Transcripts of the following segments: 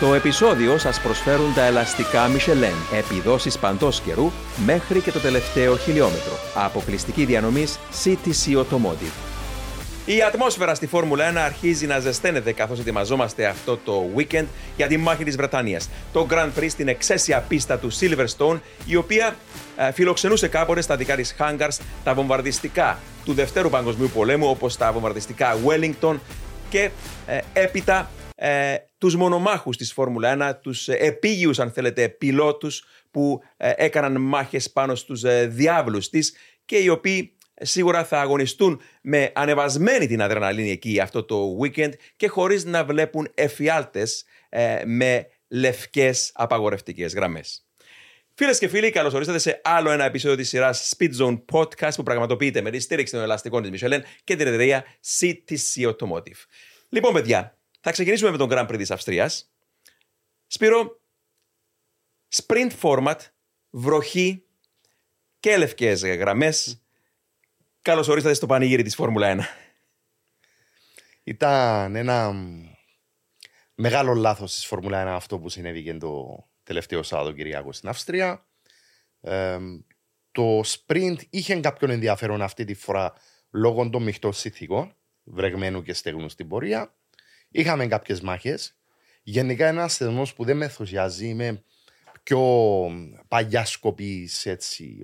Στο επεισόδιο σας προσφέρουν τα ελαστικά Michelin, επιδόσεις παντός καιρού μέχρι και το τελευταίο χιλιόμετρο. Αποκλειστική διανομής CTC Automotive. Η ατμόσφαιρα στη Φόρμουλα 1 αρχίζει να ζεσταίνεται καθώς ετοιμαζόμαστε αυτό το weekend για τη μάχη της Βρετανίας. Το Grand Prix στην εξαίσια πίστα του Silverstone, η οποία ε, φιλοξενούσε κάποτε στα δικά της hangars τα βομβαρδιστικά του Δευτέρου Παγκοσμίου Πολέμου, όπως τα βομβαρδιστικά Wellington και ε, έπειτα ε, τους μονομάχους της Φόρμουλα 1, τους ε, επίγειους αν θέλετε πιλότους που ε, έκαναν μάχες πάνω στους ε, διάβλους της και οι οποίοι σίγουρα θα αγωνιστούν με ανεβασμένη την αδρεναλίνη εκεί αυτό το weekend και χωρίς να βλέπουν εφιάλτες ε, με λευκές απαγορευτικές γραμμές. Φίλες και φίλοι, καλώς ορίσατε σε άλλο ένα επεισόδιο της σειράς Speed Zone Podcast που πραγματοποιείται με τη στήριξη των ελαστικών της Michelin και την εταιρεία CTC Automotive. Λοιπόν, παιδιά, θα ξεκινήσουμε με τον Grand Prix της Αυστρίας. Σπύρο, sprint format, βροχή και λευκές γραμμές. Καλώς ορίσατε στο πανηγύρι της Φόρμουλα 1. Ήταν ένα μεγάλο λάθος της Φόρμουλα 1 αυτό που συνέβη το τελευταίο Σαββατοκυριακό στην Αυστρία. Ε, το sprint είχε κάποιον ενδιαφέρον αυτή τη φορά λόγω των μειχτών συνθηκών, βρεγμένου και στεγνού στην πορεία. Είχαμε κάποιες μάχες. Γενικά ένας θεσμός που δεν με ενθουσιάζει, είμαι πιο παλιά σκοπή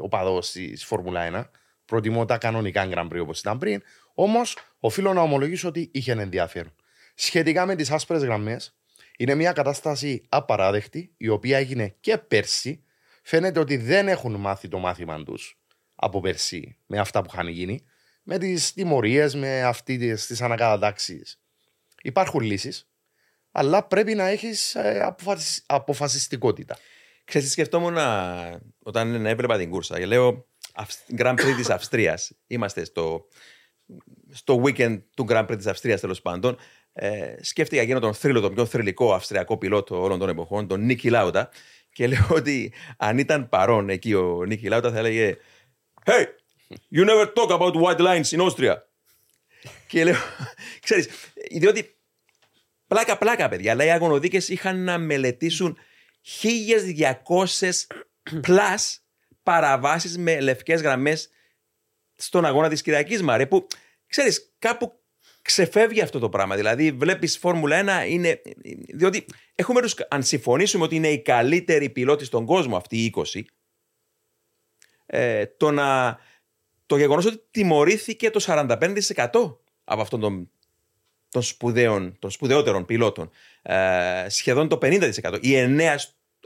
οπαδό της Φόρμουλα 1. Προτιμώ τα κανονικά Grand Prix όπως ήταν πριν. Όμως, οφείλω να ομολογήσω ότι είχε ενδιαφέρον. Σχετικά με τις άσπρες γραμμές, είναι μια κατάσταση απαράδεκτη, η οποία έγινε και πέρσι. Φαίνεται ότι δεν έχουν μάθει το μάθημα τους από πέρσι με αυτά που είχαν γίνει, με τις τιμωρίες, με αυτέ τις ανακατατάξεις. Υπάρχουν λύσεις, αλλά πρέπει να έχεις αποφασιστικότητα. Ξέρετε, σκεφτόμουν όταν έβλεπα την κούρσα και λέω Grand Prix της Αυστρίας. Είμαστε στο, στο weekend του Grand Prix της Αυστρίας τέλος πάντων ε, σκέφτηκα εκείνο τον θρύλο, τον πιο θρηλυκό αυστριακό πιλότο όλων των εποχών, τον Νίκη Λάουτα, και λέω ότι αν ήταν παρόν εκεί ο Νίκη Λάουτα θα έλεγε Hey, you never talk about white lines in Austria. και λέω, ξέρεις, διότι πλάκα πλάκα παιδιά, αλλά οι αγωνοδίκες είχαν να μελετήσουν 1200 plus παραβάσεις με λευκές γραμμές στον αγώνα της Κυριακής Μαρέ, που ξέρεις, κάπου ξεφεύγει αυτό το πράγμα. Δηλαδή, βλέπεις Φόρμουλα 1 είναι. Διότι έχουμε τους, αν συμφωνήσουμε ότι είναι οι καλύτεροι πιλότοι στον κόσμο αυτοί οι 20, ε, το, να, το γεγονός ότι τιμωρήθηκε το 45% από αυτόν τον, των, σπουδαίων, των σπουδαιότερων πιλότων, ε, σχεδόν το 50%. Οι 9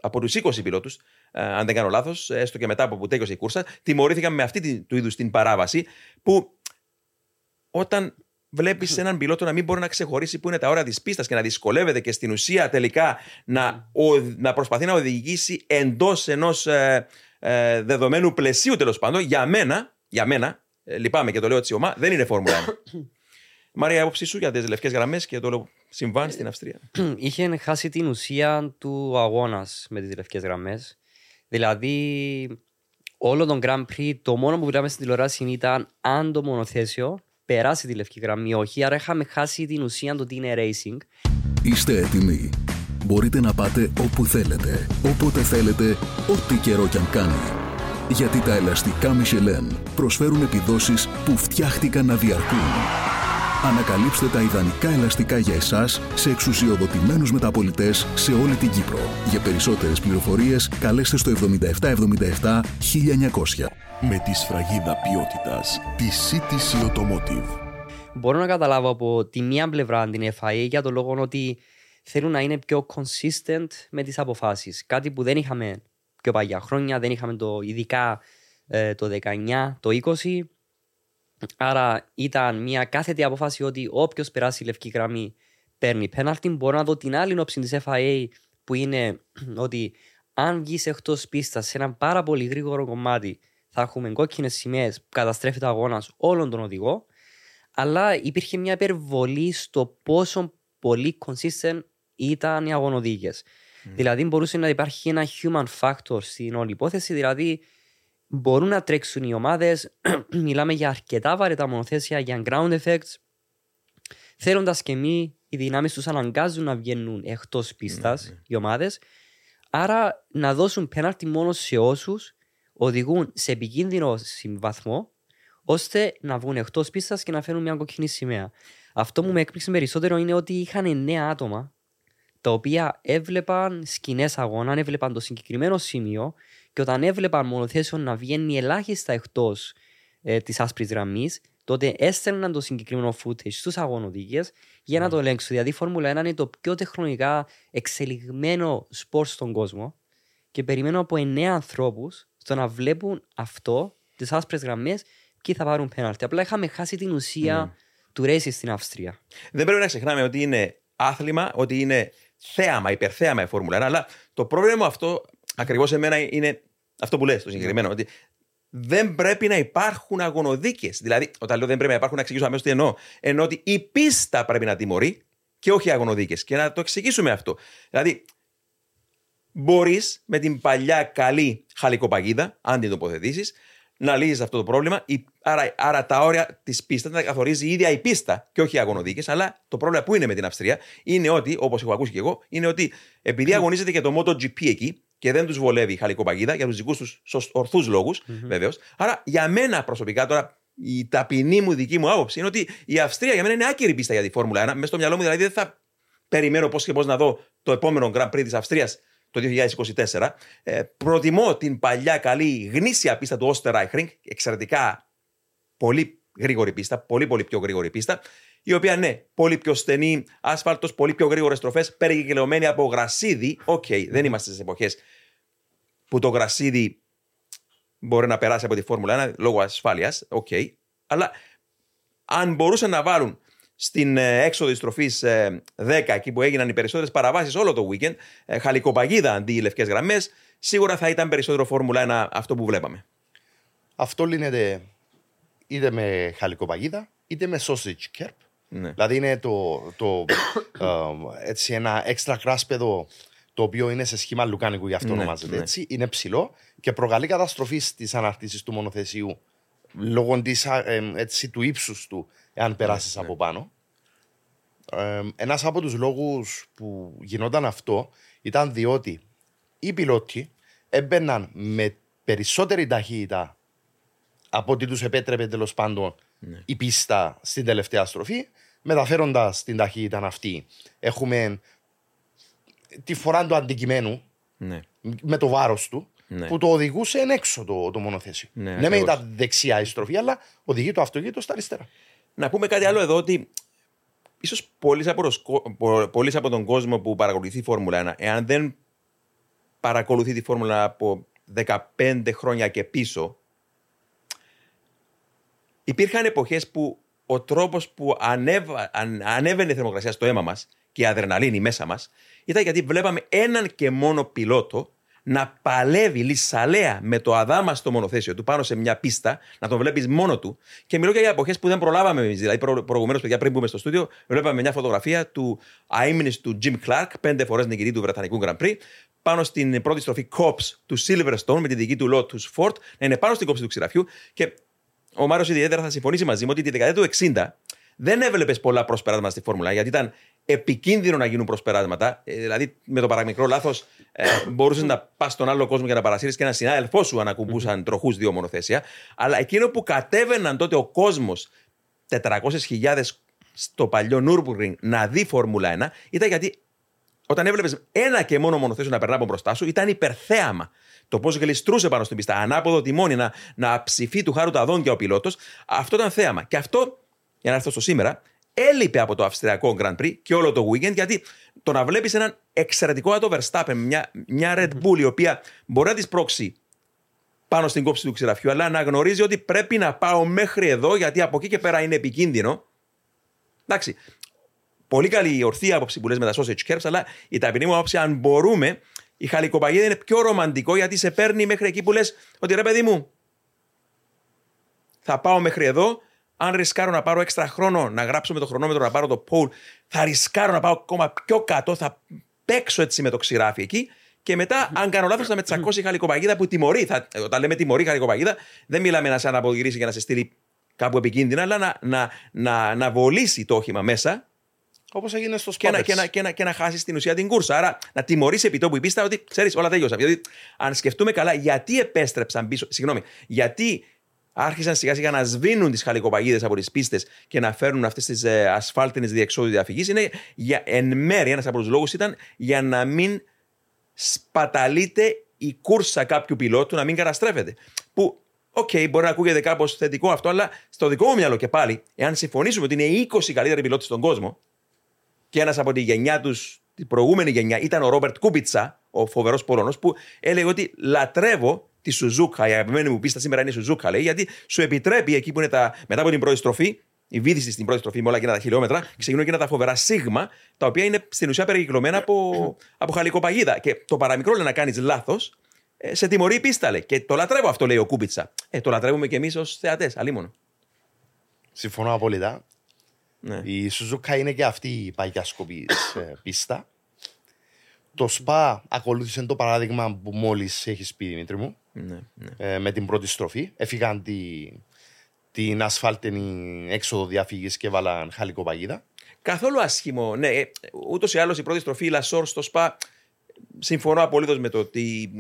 από τους 20 πιλότους, ε, αν δεν κάνω λάθος, έστω και μετά από που τέλειωσε η κούρσα, τιμωρήθηκαν με αυτή του είδους την παράβαση που όταν βλέπεις έναν πιλότο να μην μπορεί να ξεχωρίσει που είναι τα όρια της πίστας και να δυσκολεύεται και στην ουσία τελικά να, ο, να προσπαθεί να οδηγήσει εντός ενός ε, ε, δεδομένου πλαισίου τέλος πάντων. Για μένα, για μένα ε, λυπάμαι και το λέω τσιωμά, δεν είναι Φόρμουλα 1. Μάρια, η άποψή σου για τις λευκές γραμμές και το συμβάν στην Αυστρία. Είχε χάσει την ουσία του αγώνας με τις λευκές γραμμές. Δηλαδή, όλο τον Grand Prix, το μόνο που βλέπαμε στην τηλεόραση ήταν αν το μονοθέσιο περάσει τη λευκή γραμμή, όχι. Άρα είχαμε χάσει την ουσία του ότι είναι racing. Είστε έτοιμοι. Μπορείτε να πάτε όπου θέλετε, όποτε θέλετε, ό,τι καιρό κι αν κάνει. Γιατί τα ελαστικά Michelin προσφέρουν επιδόσεις που φτιάχτηκαν να διαρκούν. Ανακαλύψτε τα ιδανικά ελαστικά για εσάς σε εξουσιοδοτημένους μεταπολιτές σε όλη την Κύπρο. Για περισσότερες πληροφορίες καλέστε στο 7777 1900 με τη σφραγίδα ποιότητας τη CTC Automotive. Μπορώ να καταλάβω από τη μία πλευρά την FIA για το λόγο ότι θέλουν να είναι πιο consistent με τις αποφάσεις. Κάτι που δεν είχαμε πιο παλιά χρόνια, δεν είχαμε το ειδικά ε, το 19, το 20. Άρα ήταν μια κάθετη απόφαση ότι όποιος περάσει η λευκή γραμμή παίρνει πέναλτι. Μπορώ να δω την άλλη όψη της FIA που είναι ότι αν βγεις εκτός πίστας σε ένα πάρα πολύ γρήγορο κομμάτι θα έχουμε κόκκινες σημαίες που καταστρέφει το αγώνας όλων των οδηγών. Αλλά υπήρχε μια υπερβολή στο πόσο πολύ consistent ήταν οι αγωνοδίκες. Mm. Δηλαδή, μπορούσε να υπάρχει ένα human factor στην όλη υπόθεση. Δηλαδή, μπορούν να τρέξουν οι ομάδες. Μιλάμε για αρκετά βαρετά μονοθέσια, για ground effects. Θέλοντας και εμεί οι δυνάμεις τους αναγκάζουν να βγαίνουν εκτός πίστας Ναι, οι ομάδες. Άρα να δώσουν πέναλτι μόνο σε όσους οδηγούν σε επικίνδυνο συμβαθμό, ώστε να βγουν εκτός πίστας και να φέρουν μια κοκκινή σημαία. Αυτό που με έκπληξε περισσότερο είναι ότι είχαν εννέα άτομα τα οποία έβλεπαν σκηνές αγώνα, έβλεπαν το συγκεκριμένο σημείο και όταν έβλεπαν μονοθέσιο να βγαίνει ελάχιστα εκτός ε, της άσπρης γραμμής, τότε έστελναν το συγκεκριμένο footage στους αγωνοδίκες για να το ελέγξουν. Δηλαδή η Φόρμουλα 1 είναι το πιο τεχνολογικά εξελιγμένο σπορ στον κόσμο και περιμένω από εννέα ανθρώπους στο να βλέπουν αυτό, τις άσπρες γραμμές, και θα πάρουν πέναλτι. Απλά είχαμε χάσει την ουσία του racing στην Αυστρία. Δεν πρέπει να ξεχνάμε ότι είναι άθλημα, ότι είναι θέαμα, υπερθέαμα η Φόρμουλα 1, αλλά το πρόβλημα αυτό ακριβώς εμένα είναι αυτό που λες το συγκεκριμένο. Ότι δεν πρέπει να υπάρχουν αγωνοδίκες. Δηλαδή, όταν λέω δεν πρέπει να υπάρχουν, να εξηγήσω αμέσως τι εννοώ. Εννοώ ότι η πίστα πρέπει να τιμωρεί και όχι οι αγωνοδίκες. Και να το εξηγήσουμε αυτό. Δηλαδή, μπορείς με την παλιά καλή χαλικοπαγίδα, αν την τοποθετήσεις, να λύσεις αυτό το πρόβλημα. Η- Άρα, άρα τα όρια της πίστας να τα καθορίζει η ίδια η πίστα και όχι οι αγωνοδίκες. Αλλά το πρόβλημα που είναι με την Αυστρία είναι ότι, όπως έχω ακούσει και εγώ, είναι ότι επειδή αγωνίζεται και το MotoGP εκεί και δεν τους βολεύει η χαλικοπαγίδα για τους δικούς τους ορθούς λόγους, βεβαίως. Άρα, για μένα προσωπικά τώρα, η ταπεινή μου δική μου άποψη είναι ότι η Αυστρία για μένα είναι άκυρη πίστα για τη Φόρμουλα 1. Μέσα στο μυαλό μου δηλαδή δεν θα περιμένω πώς και πώς να δω το επόμενο Grand Prix της Αυστρίας το 2024. Ε, προτιμώ την παλιά καλή γνήσια πίστα του Osterreichring, εξαιρετικά πολύ γρήγορη πίστα, πολύ πολύ πιο γρήγορη πίστα, η οποία ναι, πολύ πιο στενή, άσφαλτος, πολύ πιο γρήγορες στροφές, περικυκλωμένη από γρασίδι. Οκ, δεν είμαστε στις εποχές που το γρασίδι μπορεί να περάσει από τη Φόρμουλα 1 λόγω ασφάλειας. Οκ, αλλά αν μπορούσαν να βάλουν στην ε, έξοδο της στροφής 10, εκεί που έγιναν οι περισσότερες παραβάσεις όλο το weekend, ε, χαλικοπαγίδα αντί οι λευκές γραμμές, σίγουρα θα ήταν περισσότερο Φόρμουλα 1 αυτό που βλέπαμε. Αυτό λύνεται είτε με χαλικοπαγίδα είτε με sausage kerb. Ναι. Δηλαδή είναι το, το, ε, έτσι ένα έξτρα κράσπεδο το οποίο είναι σε σχήμα λουκάνικου, γι' αυτό Ναι, ονομάζεται ναι. έτσι. Είναι ψηλό και προκαλεί καταστροφή στις αναρτήσεις του μονοθεσίου λόγω της, α, ε, έτσι, του ύψους του, εάν περάσεις ναι. από πάνω. Ε, Ένας από τους λόγους που γινόταν αυτό ήταν διότι οι πιλότοι έμπαιναν με περισσότερη ταχύτητα από ό,τι τους επέτρεπε τέλος πάντων Ναι. η πίστα στην τελευταία στροφή, μεταφέροντας την ταχύτητα αυτή. Έχουμε τη φορά του αντικειμένου Ναι. με το βάρος του Ναι. που το οδηγούσε εν έξω το, το μονοθέσιο. Ναι, Ναι, με ακριβώς. ήταν δεξιά η στροφή, αλλά οδηγεί το αυτοκίνητο στα αριστερά. Να πούμε κάτι άλλο εδώ ότι ίσως πολλοί από, το σκο- πο- πολλοί από τον κόσμο που παρακολουθεί η Φόρμουλα 1, εάν δεν παρακολουθεί τη Φόρμουλα από 15 χρόνια και πίσω, υπήρχαν εποχές που ο τρόπος που ανέβα, αν, ανέβαινε η θερμοκρασία στο αίμα μας και η αδρεναλίνη μέσα μας ήταν γιατί βλέπαμε έναν και μόνο πιλότο να παλεύει λισαλέα με το αδάμαστο μονοθέσιο του πάνω σε μια πίστα, να τον βλέπεις μόνο του. Και μιλώ και για εποχές που δεν προλάβαμε εμείς. Δηλαδή, προ, προηγουμένως, παιδιά, πριν μπούμε στο στούντιο, βλέπαμε μια φωτογραφία του αίμνη του Jim Clark, πέντε φορές νικητή του Βρετανικού Grand Prix, πάνω στην πρώτη στροφή Cops του Silverstone με τη δική του Lotus Ford, να είναι πάνω στην κόψη του ξηραφιού. Και ο Μάριος ιδιαίτερα θα συμφωνήσει μαζί μου ότι τη δεκαετία του 60 δεν έβλεπες πολλά προσπεράσματα στη Φόρμουλα γιατί ήταν επικίνδυνο να γίνουν προσπεράσματα. Ε, δηλαδή, με το παραμικρό λάθος, ε, μπορούσες να πας στον άλλο κόσμο για να παρασύρεις και ένα συνάδελφό σου αν ακουμπούσαν τροχούς δύο μονοθέσια. Αλλά εκείνο που κατέβαιναν τότε ο κόσμος 400.000 στο παλιό Nürburgring να δει Φόρμουλα 1 ήταν γιατί όταν έβλεπες ένα και μόνο μονοθέσιο να περνά από μπροστά σου, ήταν υπερθέαμα. Το πώς γλιστρούσε πάνω στην πίστα, ανάποδο τιμόνι, να, να ψηφεί του χάρου τα δόντια ο πιλότος, αυτό ήταν θέαμα. Και αυτό, για να έρθω στο σήμερα, έλειπε από το Αυστριακό Grand Prix και όλο το weekend, γιατί το να βλέπεις έναν εξαιρετικό Άτο Verstappen, μια, μια Red Bull η οποία μπορεί να της πρόξει πάνω στην κόψη του ξηραφιού, αλλά να γνωρίζει ότι πρέπει να πάω μέχρι εδώ, γιατί από εκεί και πέρα είναι επικίνδυνο. Εντάξει, πολύ καλή η ορθή άποψη που λες με τα sausage curves, αλλά η ταπεινή μου άποψη, αν μπορούμε, η χαλικοπαγίδα είναι πιο ρομαντικό γιατί σε παίρνει μέχρι εκεί που λες ότι ρε παιδί μου, θα πάω μέχρι εδώ. Αν ρισκάρω να πάρω έξτρα χρόνο, να γράψω με το χρονόμετρο, να πάρω το pole, θα ρισκάρω να πάω ακόμα πιο κάτω, θα παίξω έτσι με το ξηράφι εκεί. Και μετά, αν κάνω λάθος, θα με τσακώσει η χαλικοπαγίδα που τιμωρεί. Θα, όταν λέμε τιμωρεί η χαλικοπαγίδα, δεν μιλάμε να σε αναποδογυρίσει και να σε στείλει κάπου επικίνδυνα, αλλά να, να, να, να βολήσει το όχημα μέσα Όπως έγινε στο και να, Σπάπερς. και, να, και, να, και να χάσεις στην ουσία την κούρσα. Άρα να τιμωρήσει επί τόπου η πίστα ότι ξέρεις, όλα τέλειωσαν. Δηλαδή, αν σκεφτούμε καλά, γιατί επέστρεψαν πίσω. Συγγνώμη, γιατί άρχισαν σιγά σιγά να σβήνουν τις χαλικοπαγίδες από τις πίστες και να φέρνουν αυτές τις ε, ασφάλτινες διεξόδου διαφυγής. Είναι για, εν μέρει ένας από τους λόγους ήταν για να μην σπαταλείται η κούρσα κάποιου πιλότου, να μην καταστρέφεται. Που Οκ, μπορεί να ακούγεται κάπως θετικό αυτό, αλλά στο δικό μου μυαλό και πάλι, εάν συμφωνήσουμε ότι είναι οι 20 καλύτεροι πιλότοι στον κόσμο, και ένας από τη γενιά τους, την προηγούμενη γενιά, ήταν ο Ρόμπερτ Κούπιτσα, ο φοβερός Πολωνός, που έλεγε ότι λατρεύω τη Σουζούκα. Η αγαπημένη μου πίστα σήμερα είναι η Σουζούκα, λέει, γιατί σου επιτρέπει εκεί που είναι τα, μετά από την πρώτη στροφή, η βύθιση στην πρώτη στροφή με όλα εκείνα τα χιλιόμετρα, ξεκινούν εκείνα τα φοβερά σίγμα, τα οποία είναι στην ουσία περικυκλωμένα από, από χαλικοπαγίδα. Και το παραμικρό λέει να κάνεις λάθος, ε, σε τιμωρεί η πίστα, λέει. Και το λατρεύω αυτό, λέει ο Κούπιτσα. Ε, το λατρεύουμε κι εμείς ως θεατές, αλίμονο. Συμφωνώ απόλυτα. Ναι. Η Σουζούκα είναι και αυτή η παγιάσκοπη ε, πίστα. Το ΣΠΑ ακολούθησε το παράδειγμα που μόλις έχεις πει, Δημήτρη μου, Ναι, ναι. ε, με την πρώτη στροφή. Έφυγαν τη, την ασφάλτενη έξοδο διαφύγη και βάλαν χαλικοπαγίδα. Καθόλου άσχημο. Ναι, ούτως ή άλλως η πρώτη στροφή, η Λασόρ στο ΣΠΑ, συμφωνώ απολύτως με το τι,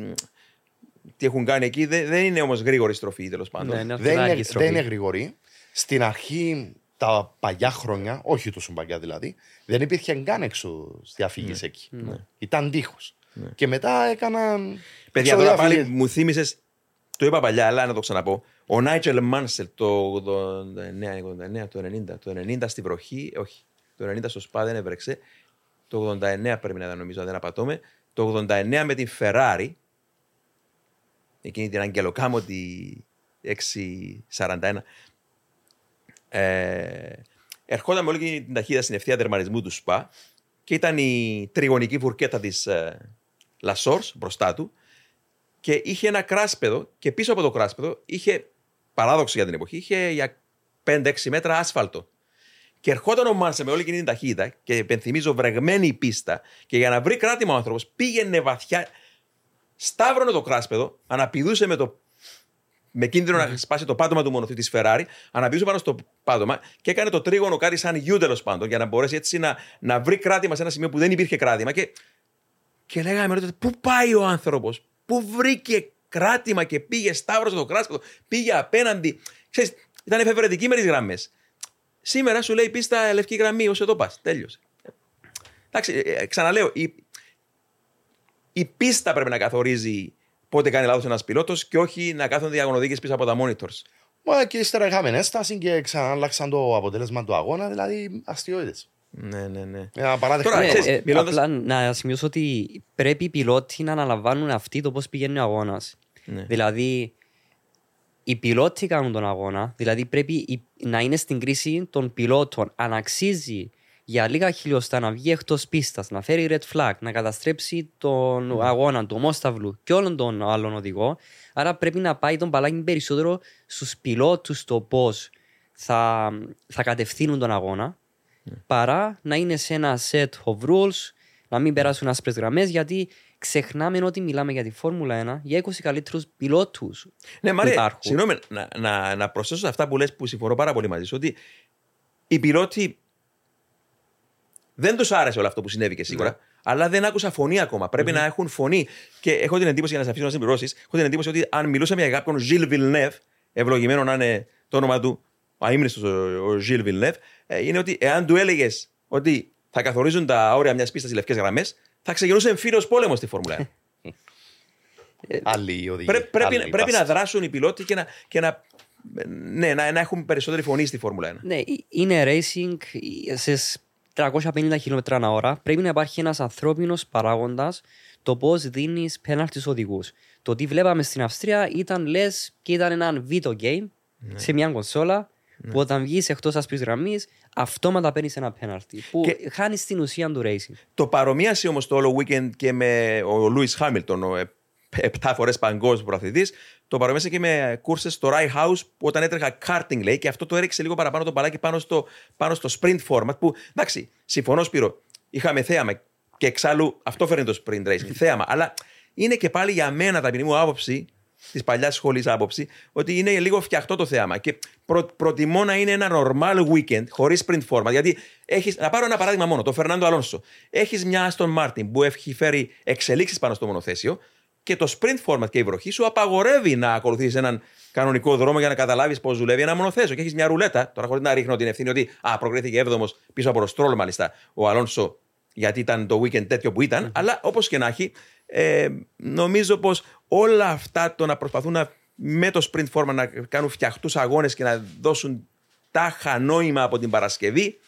τι έχουν κάνει εκεί. Δεν, δεν είναι όμως γρήγορη στροφή τέλος πάντων. Ναι, είναι Δεν αρκετά είναι, αργή στροφή. δεν είναι γρήγορη. Στην αρχή, τα παλιά χρόνια, όχι τόσο παλιά δηλαδή, δεν υπήρχε καν έξοδος διαφύγη εκεί. Ήταν τείχος. Και μετά έκαναν. Παιδιά, έξοδο τώρα πάλι διαφυγής. μου θύμισες. Το είπα παλιά, αλλά να το ξαναπώ. Ο Νάιτζελ Μάνσελ το 89, 89, το 90, το 90 στη βροχή, όχι. Το 90 στο Σπά δεν έβρεξε. Το 89 πρέπει να ήταν νομίζω, αν δεν απατώμε. Το 89 με την Ferrari. Εκείνη την αγγελοκάμωτη 641. Ε, ερχόταν με όλη εκείνη την ταχύτητα στην ευθεία τερματισμού του ΣΠΑ και ήταν η τριγωνική φουρκέτα της ε, Λασόρς μπροστά του και είχε ένα κράσπεδο και πίσω από το κράσπεδο είχε, παράδοξο για την εποχή, είχε για 5-6 μέτρα άσφαλτο. Και ερχόταν ο Μάνσε με όλη εκείνη την ταχύτητα και υπενθυμίζω βρεγμένη η πίστα και για να βρει κράτημα ο άνθρωπος πήγαινε βαθιά, σταύρωνε το κράσπεδο, αναπηδούσε με το με κίνδυνο να σπάσει το πάτωμα του μονοθήτη τη Ferrari, αναπηδούσε πάνω στο πάτωμα και έκανε το τρίγωνο κάτι σαν γιου τέλος πάντων για να μπορέσει έτσι να, να βρει κράτημα σε ένα σημείο που δεν υπήρχε κράτημα. Και, και λέγαμε τότε, πού πάει ο άνθρωπος, πού βρήκε κράτημα και πήγε, σταύρωσε το κράσπεδο, πήγε απέναντι. Ξέρεις, ήταν εφευρετική με τις γραμμές. Σήμερα σου λέει πίστα λευκή γραμμή, όσο εδώ πας. Τέλειωσε. Εντάξει, ε, ε, ξαναλέω, η, η πίστα πρέπει να καθορίζει πότε κάνει λάθος ένας πιλότος και όχι να κάθονται διαγωνοδίκε πίσω από τα monitors. Μα και ύστερα είχαμε ένσταση και ξανάλλαξαν το αποτέλεσμα του αγώνα, δηλαδή αστείωτε. Ναι, ναι, ναι. Ένα παράδειγμα. Τώρα, Ναι, ξέρεις, ε, μιλώντας- Απλά να σημειώσω ότι πρέπει οι πιλότοι να αναλαμβάνουν αυτοί το πώς πηγαίνει ο αγώνας. Ναι. Δηλαδή, οι πιλότοι κάνουν τον αγώνα, δηλαδή πρέπει οι- να είναι στην κρίση των πιλότων. Αν αξίζει για λίγα χιλιοστά να βγει εκτός πίστας, να φέρει red flag, να καταστρέψει τον αγώνα του ομόσταυλου και όλων των άλλων οδηγών. Άρα πρέπει να πάει τον παλάκι περισσότερο στους πιλότους το πώς θα, θα κατευθύνουν τον αγώνα παρά να είναι σε ένα set of rules, να μην περάσουν άσπρες γραμμές, γιατί ξεχνάμε ότι μιλάμε για τη Φόρμουλα 1 για 20 καλύτερους πιλότους Ναι, που Μαρία, υπάρχουν. συγγνώμη, να, να, να προσθέσω σε αυτά που λες που συμφωνώ πάρα πολύ μαζί σου, ότι οι πιλότοι δεν τους άρεσε όλο αυτό που συνέβη και σίγουρα, αλλά δεν άκουσα φωνή ακόμα. Πρέπει να έχουν φωνή. Και έχω την εντύπωση, για να σε αφήσω να συμπληρώσεις, έχω την εντύπωση ότι αν μιλούσαμε για κάποιον Ζιλ Βιλνεύ, ευλογημένο να είναι το όνομα του, ο αίμνηστο ο Ζιλ Βιλνεύ, ε, είναι ότι εάν του έλεγες ότι θα καθορίζουν τα όρια μιας πίστας οι λευκές γραμμές, θα ξεκινούσε εμφύλιος πόλεμος στη Φόρμουλα 1. Άλλη η οδηγία. Πρέ- πρέπει, άλλη η πρέπει βάση. να δράσουν οι πιλότοι και να, και να, ναι, να, να έχουν περισσότερη φωνή στη Φόρμουλα 1. Ναι, ε- είναι racing σε 350 χιλιόμετρα ανά ώρα. Πρέπει να υπάρχει ένας ανθρώπινος παράγοντας το πώς δίνεις πέναλτι στους οδηγούς. Το τι βλέπαμε στην Αυστρία ήταν λες και ήταν ένα video game σε μια κονσόλα που όταν βγεις εκτός άσπρης γραμμής αυτόματα παίρνεις ένα πέναλτι που Και- χάνεις την ουσία του racing. Το παρομοίασε όμως το όλο weekend και με ο Λούι Χάμιλτον, ο ε, επτά φορές παγκόσμιος προαθλητή. Το παρομοίασε και με κούρσε στο Rai House που όταν έτρεχα karting λέει και αυτό το έριξε λίγο παραπάνω το μπαλάκι πάνω στο, πάνω στο sprint format. Που εντάξει, συμφωνώ Σπύρο, είχαμε θέαμα και εξάλλου αυτό φέρνει το sprint racing. θέαμα. Αλλά είναι και πάλι για μένα, ταπεινή μου άποψη, της παλιάς σχολής άποψη ότι είναι λίγο φτιαχτό το θέαμα. Και προ, προτιμώ να είναι ένα normal weekend χωρίς sprint format. Γιατί έχεις, να πάρω ένα παράδειγμα μόνο, το Φερνάντο Αλόνσο. Έχεις μια Aston Martin που έχει φέρει εξελίξεις πάνω στο μονοθέσιο και το sprint format και η βροχή σου απαγορεύει να ακολουθήσει έναν κανονικό δρόμο για να καταλάβεις πώς δουλεύει ένα μονοθέσιο. Και έχεις μια ρουλέτα, τώρα χωρίς να ρίχνω την ευθύνη ότι α, προκρίθηκε 7ο πίσω από το Στρόλ, μάλιστα, ο Αλόνσο, γιατί ήταν το weekend τέτοιο που ήταν. Αλλά όπως και να έχει, ε, νομίζω πως όλα αυτά το να προσπαθούν να, με το sprint format να κάνουν φτιαχτούς αγώνες και να δώσουν τάχα νόημα από την Παρασκευή.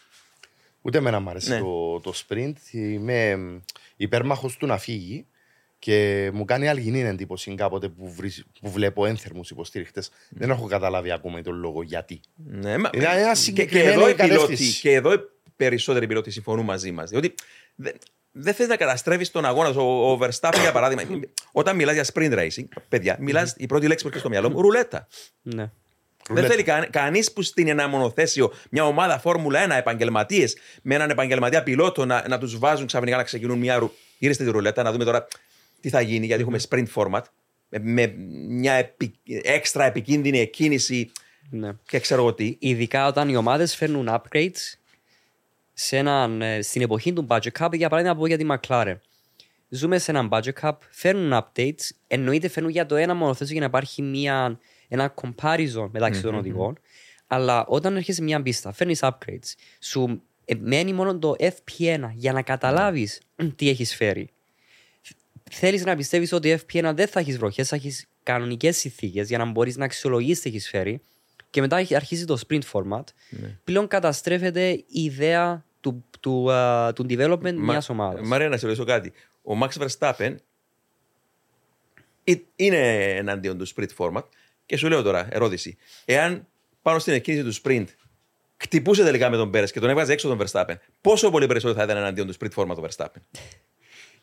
Ούτε εμένα μου αρέσει Ναι. το, το sprint. Είμαι υπέρμαχος του να φύγει και μου κάνει αλγινή εντύπωση κάποτε που, βρι- που βλέπω ένθερμους υποστήριχτες. Δεν έχω καταλάβει ακόμα τον λόγο γιατί. Ναι, μα- Είναι ένα και, και, συγκεκριμένη εδώ οι πιλότοι, κατεύθυνση. και εδώ οι περισσότεροι πιλότοι συμφωνούν μαζί μας. Διότι δεν δεν θες να καταστρέφεις τον αγώνα. Ο, ο Verstappen, για παράδειγμα, όταν μιλάς για sprint racing, παιδιά, μιλάς, η πρώτη λέξη που έρχεται στο μυαλό μου, ρουλέτα. Ναι. Δεν θέλει κα, κανείς που στην ένα μονοθέσιο, μια ομάδα Φόρμουλα 1, επαγγελματίες, με έναν επαγγελματία πιλότο να, να τους βάζουν ξαφνικά να ξεκινούν μια ρου... Γυρίστε τη ρουλέτα, να δούμε τώρα τι θα γίνει, γιατί έχουμε sprint format, με, με μια επι... έξτρα επικίνδυνη κίνηση ναι. και ξέρω εγώ τι. Ειδικά όταν οι ομάδες φέρνουν upgrades σε έναν, ε, στην εποχή του budget cap, για παράδειγμα πω για τη McLaren. Ζούμε σε έναν budget cap, φέρνουν updates, εννοείται φέρνουν για το ένα μονοθέσιο για να υπάρχει μια, ένα comparison μεταξύ των οδηγών, αλλά όταν έρχεσαι σε μια πίστα, φέρνεις upgrades, σου ε, μένει μόνο το FP1 για να καταλάβεις τι έχεις φέρει. Θέλεις να πιστεύεις ότι FP1 δεν θα έχεις βροχές, θα έχεις κανονικές συνθήκες για να μπορείς να αξιολογήσει τι έχει φέρει. Και μετά έχει- αρχίζει το sprint format. Πλέον καταστρέφεται η ιδέα του, του, α, του development Μα- μιας ομάδας. Μαρία, να σε ρωτήσω κάτι. Ο Max Verstappen ε- είναι εναντίον του sprint format και σου λέω τώρα, ερώτηση. Εάν πάνω στην εκκίνηση του sprint χτυπούσε τελικά με τον Πέρες και τον έβγαζε έξω τον Verstappen, πόσο πολύ περισσότερο θα ήταν εναντίον του sprint format ο Verstappen;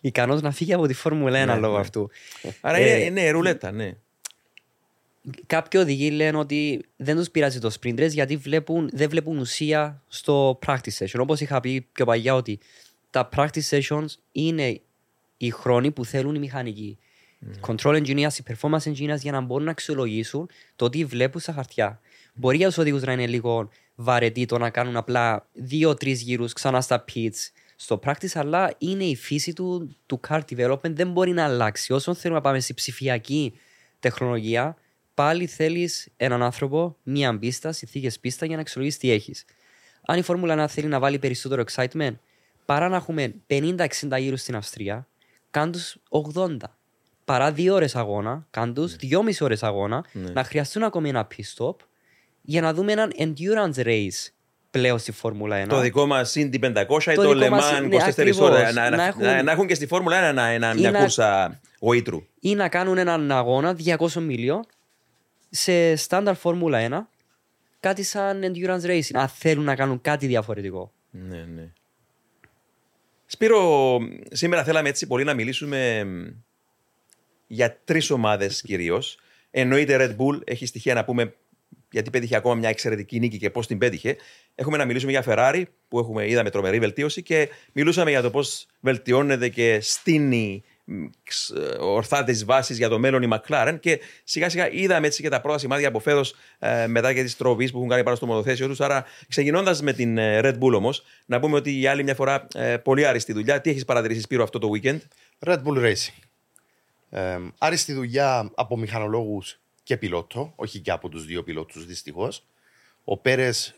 Ικανός να φύγει από τη Φόρμουλα 1 Ναι, λόγω ναι. αυτού. Άρα Ε, είναι, είναι ρουλέτα, ναι. Κάποιοι οδηγοί λένε ότι δεν τους πειράζει το sprint race γιατί βλέπουν, δεν βλέπουν ουσία στο practice session. Όπως είχα πει πιο παλιά ότι τα practice sessions είναι οι χρόνοι που θέλουν οι μηχανικοί. Control engineers, οι performance engineers για να μπορούν να αξιολογήσουν το τι βλέπουν στα χαρτιά. Μπορεί για τους οδηγούς να είναι λίγο βαρετή το να κάνουν απλά δύο-τρεις γύρους ξανά στα pits στο practice, αλλά είναι η φύση του, του car development, δεν μπορεί να αλλάξει. Όσο θέλουμε να πάμε στη ψηφιακή τεχνολογία, πάλι θέλεις έναν άνθρωπο, μία πίστα, συνθήκες πίστα για να αξιολογήσει τι έχεις. Αν η Φόρμουλα 1 θέλει να βάλει περισσότερο excitement, παρά να έχουμε 50-60 γύρους στην Αυστρία, κάν τους 80. Παρά δύο ώρες αγώνα, κάν τους 2,5 ώρες αγώνα, να χρειαστούν ακόμη ένα pit stop για να δούμε έναν endurance race πλέον στη Φόρμουλα 1. Το δικό μας Indy 500 ή Το το δικό Le μας, Mans ναι, 24 ακριβώς. ώρες. Να, Να να, έχουν- να, να έχουν και στη Φόρμουλα 1 ένα, ένα, Ή μια να- κούρσα γοήτρου. ή να κάνουν έναν αγώνα 200 μιλίων σε στάνταρ Φόρμουλα 1, κάτι σαν endurance racing. Αν θέλουν να κάνουν κάτι διαφορετικό. Ναι, ναι. Σπύρο, σήμερα θέλαμε έτσι πολύ να μιλήσουμε μ, για τρεις ομάδες κυρίως. Εννοείται Red Bull, έχει στοιχεία να πούμε γιατί πέτυχε ακόμα μια εξαιρετική νίκη και πώς την πέτυχε. Έχουμε να μιλήσουμε για Ferrari που έχουμε, είδαμε τρομερή βελτίωση και μιλούσαμε για το πώς βελτιώνεται και στείνει μ, ξ- ορθά τις βάσεις για το μέλλον η McLaren και σιγά σιγά είδαμε έτσι και τα πρώτα σημάδια από φέτος μετά και τις τροπή που έχουν κάνει πάνω στο μονοθέσιο τους. Άρα, ξεκινώντας με την ε, Red Bull όμως, να πούμε ότι για άλλη μια φορά ε, πολύ άριστη δουλειά. Τι έχεις παρατηρήσει, Σπύρο, αυτό το weekend; Red Bull Racing. Ε, άριστη δουλειά από μηχανολόγους και πιλότο, όχι και από τους δύο πιλότους δυστυχώς. Ο Πέρες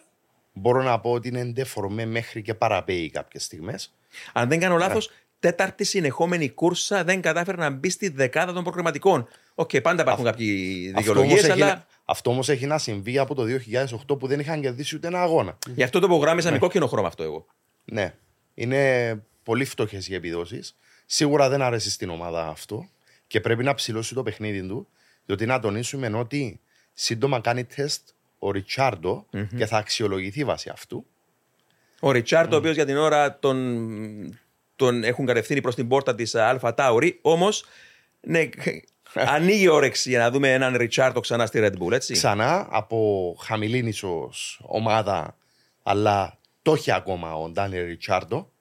μπορώ να πω ότι είναι ντεφορμέ μέχρι και παραπαίει κάποιες στιγμές. Αν δεν κάνω λάθος, τέταρτη συνεχόμενη κούρσα δεν κατάφερε να μπει στη δεκάδα των προκριματικών. Οκ, πάντα υπάρχουν κάποιοι Αυτό όμως δικαιολογίε, έχει, αλλά να- αυτό όμως έχει να συμβεί από το 2008 που δεν είχαν κερδίσει ούτε ένα αγώνα. γι' αυτό το υπογράμμισα με κόκκινο χρώμα αυτό εγώ. Ναι. Είναι πολύ φτωχές οι επιδόσεις. Σίγουρα δεν αρέσει στην ομάδα αυτό και πρέπει να ψηλώσει το παιχνίδι του. Διότι να τονίσουμε ότι σύντομα κάνει τεστ ο ριτσαρντο και θα αξιολογηθεί βάσει αυτού. Ο Ριτσάρντ, ο οποίος για την ώρα τον, τον έχουν κατευθύνει προς την πόρτα της Αλφα Τάουρι, όμως ναι, ανοίγει όρεξη για να δούμε έναν Ριτσάρντο ξανά στη Red Bull, έτσι. Ξανά από χαμηλή ίσως ομάδα, αλλά το έχει ακόμα ο Ντάνιελ Ριτσάρντο.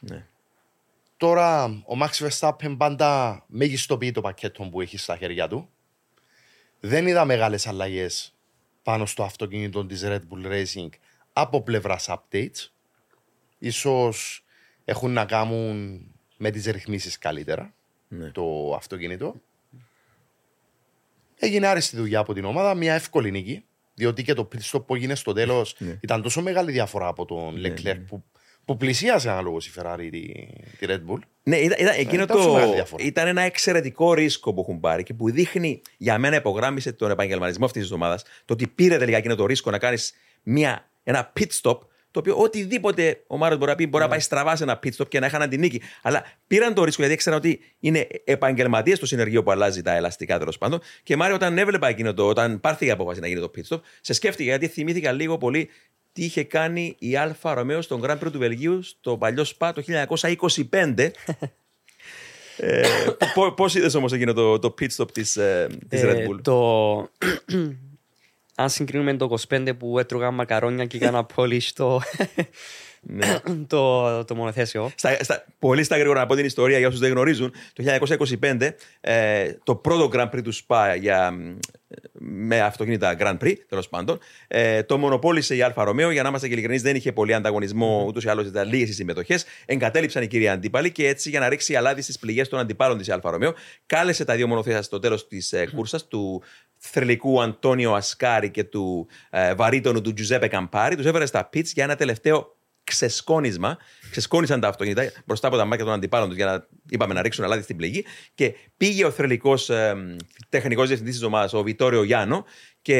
Ναι. Τώρα ο Max Verstappen πάντα μεγιστοποιεί το πακέτο που έχει στα χέρια του. Δεν είδα μεγάλες αλλαγές πάνω στο αυτοκίνητο της Red Bull Racing από πλευράς updates. Ίσως έχουν να κάνουν με τις ρυθμίσεις καλύτερα Ναι. το αυτοκίνητο. Έγινε άριστη δουλειά από την ομάδα, μια εύκολη νίκη. Διότι και το pit stop που έγινε στο τέλος Ναι. ήταν τόσο μεγάλη διαφορά από τον Leclerc που, που πλησίασε αναλόγω η Ferrari τη, τη Red Bull. Ναι, ήταν, ήταν, εκείνο ήταν τόσο το, μεγάλη διαφορά. ήταν ένα εξαιρετικό ρίσκο που έχουν πάρει και που δείχνει για μένα υπογράμμισε τον επαγγελματισμό αυτής της ομάδας. Το ότι πήρε τελικά εκείνο το ρίσκο να κάνεις ένα pit stop. Το οποίο οτιδήποτε ο Μάριο μπορεί να πει μπορεί να πάει στραβά σε ένα pit stop και να είχαν την νίκη. Αλλά πήραν το ρίσκο γιατί ήξεραν ότι είναι επαγγελματίες στο συνεργείο που αλλάζει τα ελαστικά τέλος πάντων. Και Μάριο, όταν έβλεπα εκείνο το, όταν πάρθηκε η απόφαση να γίνει το pit stop, σε σκέφτηκε γιατί θυμήθηκα λίγο πολύ τι είχε κάνει η Alfa Romeo στον Grand Prix του Βελγίου στο παλιό Σπα το 1925. ε, Πώς είδες όμως εκείνο το, το pit stop της της Ε, Red Bull; το... Αν συγκρίνουμε το 25 που έτρωγα μακαρόνια και έκανα polish το, Ναι. το, το μονοθέσιο. Στα, στα, πολύ στα γρήγορα να πω την ιστορία για όσους δεν γνωρίζουν. Το 1925 ε, το πρώτο Grand Prix του Σπα για, μ, με αυτοκίνητα Grand Prix, τέλος πάντων, ε, το μονοπόλησε η Alfa Romeo. Για να είμαστε και ειλικρινείς, δεν είχε πολύ ανταγωνισμό, ούτως ή άλλως ήταν λίγες οι συμμετοχές. Εγκατέλειψαν οι κύριοι αντίπαλοι και έτσι για να ρίξει αλάτι στις πληγές των αντιπάλων της Alfa Romeo, κάλεσε τα δύο μονοθέσια στο τέλος της ε, κούρσας του θρυλικού Αντόνιο Ασκάρι και του ε, βαρύτονου του Τζουζέπε Καμπάρι. Τους έβαλε στα pit για ένα τελευταίο ξεσκόνισμα. Ξεσκόνισαν τα αυτοκίνητα μπροστά από τα μάτια των αντιπάλων τους για να, είπαμε, να ρίξουν αλάτι στην πληγή. Και πήγε ο θρυλικός ε, τεχνικός διευθυντής της ομάδας, ο Βιτόριο Γιάνο, και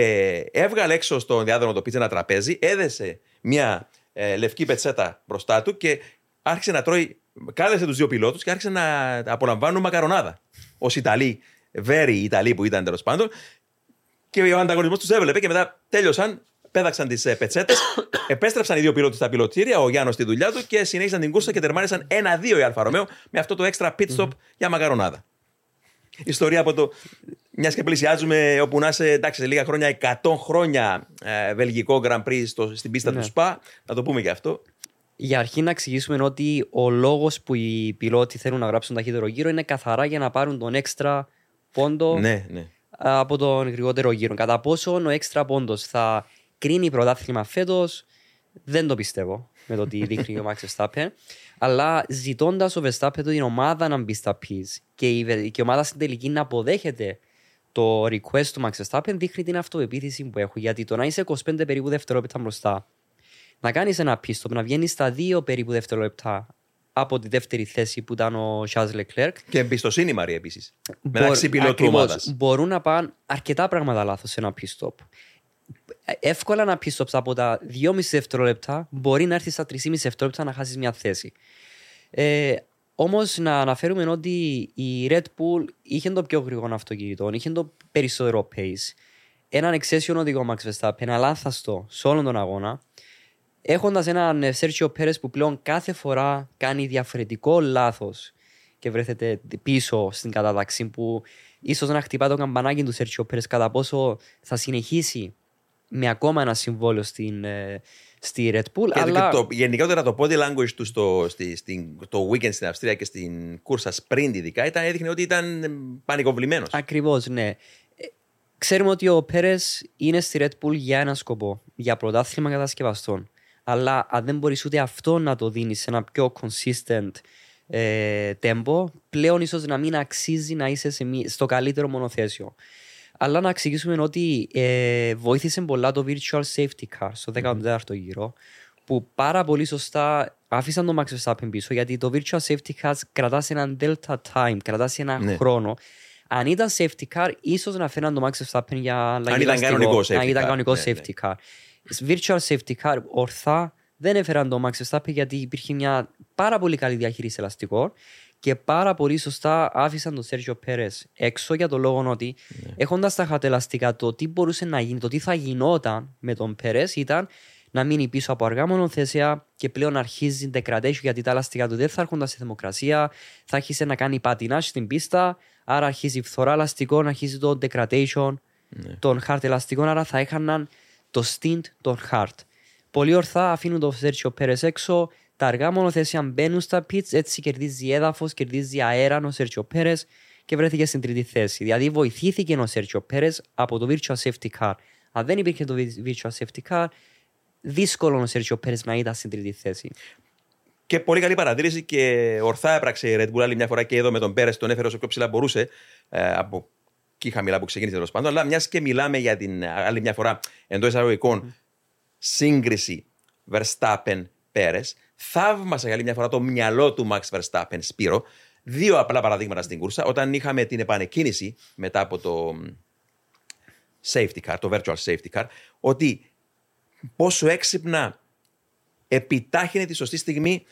έβγαλε έξω στον διάδρομο των pits ένα τραπέζι, έδεσε μια ε, λευκή πετσέτα μπροστά του και άρχισε να τρώει. Κάλεσε τους δύο πιλότους και άρχισε να απολαμβάνουν μακαρονάδα. Ως Ιταλοί, βέροι Ιταλοί που ήταν τέλος πάντων. Και ο ανταγωνισμός τους έβλεπε και μετά τέλειωσαν, πέταξαν τις πετσέτες, επέστρεψαν οι δύο πιλότοι στα πιλωτήρια, ο Γιάνο στη δουλειά του και συνέχισαν την κούρσα και τερμάρισαν ένα-δύο η Alfa Romeo με αυτό το έξτρα pit stop για μακαρονάδα. Ιστορία από το. Μιας και πλησιάζουμε όπου να είσαι, εντάξει, σε λίγα χρόνια, 100 χρόνια ε, βελγικό Grand Prix στο, στην πίστα Ναι. του ΣΠΑ. Να το πούμε και αυτό. Για αρχή να εξηγήσουμε ότι ο λόγος που οι πιλότοι θέλουν να γράψουν ταχύτερο γύρο είναι καθαρά για να πάρουν τον έξτρα πόντο Ναι, ναι. από τον γρηγότερο γύρο. Κατά πόσο ο έξτρα πόντος θα κρίνει πρωτάθλημα φέτος, δεν το πιστεύω με το τι δείχνει ο Max Verstappen. Αλλά ζητώντας ο Verstappen την ομάδα να μπει στα πεις και η, Βε- και η ομάδα στην τελική να αποδέχεται το request του Max Verstappen δείχνει την αυτοπεποίθηση που έχω. Γιατί το να είσαι 25 περίπου δευτερόλεπτα μπροστά, να κάνεις ένα πίστο, να βγαίνεις στα δύο περίπου δευτερόλεπτα από τη δεύτερη θέση που ήταν ο Charles Leclerc, Και εμπιστοσύνη, Μαρία, επίσης. Μπορ- Μεταξύ πιλότου ακριβώς, ομάδας. Μπορούν να πάνε αρκετά πράγματα λάθος σε ένα pit stop. Ε, Εύκολα ένα pit stop από τα 2,5 δευτερόλεπτα μπορεί να έρθεις στα 3,5 δευτερόλεπτα να χάσεις μια θέση. Ε, Όμως να αναφέρουμε ότι η Red Bull είχε το πιο γρήγορο αυτοκίνητο, είχε το περισσότερο pace. Έναν εξαίσιο οδηγό Max Verstappen, αλάνθαστο σε όλον τον αγώνα. Έχοντας έναν ε, Sergio Perez που πλέον κάθε φορά κάνει διαφορετικό λάθος και βρέθεται πίσω στην κατάταξη που ίσως να χτυπά το καμπανάκι του Sergio Perez κατά πόσο θα συνεχίσει με ακόμα ένα συμβόλαιο στην, ε, στη Red Bull. Και αλλά... το, γενικότερα το body language του στο, στη, στην, το weekend στην Αυστρία και στην κούρσα sprint ειδικά ήταν, έδειχνε ότι ήταν ε, πανικοβλημένος. Ακριβώς, ναι. Ε, Ξέρουμε ότι ο Πέρες είναι στη Red Bull για ένα σκοπό, για πρωτάθλημα κατασκευαστών. Αλλά αν δεν μπορείς ούτε αυτό να το δίνεις σε ένα πιο consistent ε, tempo, πλέον ίσως να μην αξίζει να είσαι σε μη- στο καλύτερο μονοθέσιο. Αλλά να εξηγήσουμε ότι ε, βοήθησε πολλά το Virtual Safety Car στο 14ο γύρο, που πάρα πολύ σωστά άφησαν τον Max Verstappen πίσω, γιατί το Virtual Safety Car κρατάς σε έναν Delta Time, κρατάς σε έναν Ναι. χρόνο. Αν ήταν safety car, ίσως να φέρναν τον Max Verstappen για αλλαγή ήταν λαστικό. κανονικό safety Αν ήταν car, κανονικό ναι, safety car. Virtual safety car, ορθά, δεν έφεραν τον Max Verstappen γιατί υπήρχε μια πάρα πολύ καλή διαχείριση ελαστικών και πάρα πολύ σωστά άφησαν τον Σέρgio Πέρες έξω για το λόγο ότι Ναι. έχοντας τα χατελαστικά το τι μπορούσε να γίνει, το τι θα γινόταν με τον Πέρες ήταν να μείνει πίσω από αργά μονοθέσια και πλέον αρχίζει degradation γιατί τα ελαστικά του δεν θα έρχονταν στη θερμοκρασία, θα άρχισε να κάνει πατινάς στην πίστα, άρα αρχίζει η φθορά ελαστικών, αρχίζει το degradation των hard ελαστικών, άρα θα έχαναν το stint των hard. Πολύ ορθά αφήνουν το Σέρτσιο Πέρες έξω, τα αργά μονοθέσια μπαίνουν στα pits, έτσι κερδίζει έδαφος, κερδίζει αέρα ο Σέρτσιο Πέρες και βρέθηκε στην τρίτη θέση. Δηλαδή βοηθήθηκε ο Σέρτζιο Πέρες από το virtual safety car. Αν δεν υπήρχε το virtual safety car, δύσκολο ο Σέρτζιο Πέρες να ήταν στην τρίτη θέση. Και πολύ καλή παρατήρηση και ορθά έπραξε η Red Bull άλλη μια φορά και εδώ με τον Πέρες, τον έφερε όσο πιο ψηλά μπορούσε. Ε, από εκεί χαμηλά που ξεκίνησε τέλος πάντων. Αλλά μιας και μιλάμε για την άλλη μια φορά εντός εισαγωγικών σύγκριση Verstappen Πέρε, θαύμασα για άλλη μια φορά το μυαλό του Max Verstappen Σπύρο. Δύο απλά παραδείγματα στην κούρσα. Όταν είχαμε την επανεκκίνηση μετά από το safety car, το virtual safety car, ότι πόσο έξυπνα επιτάχυνε τη σωστή στιγμή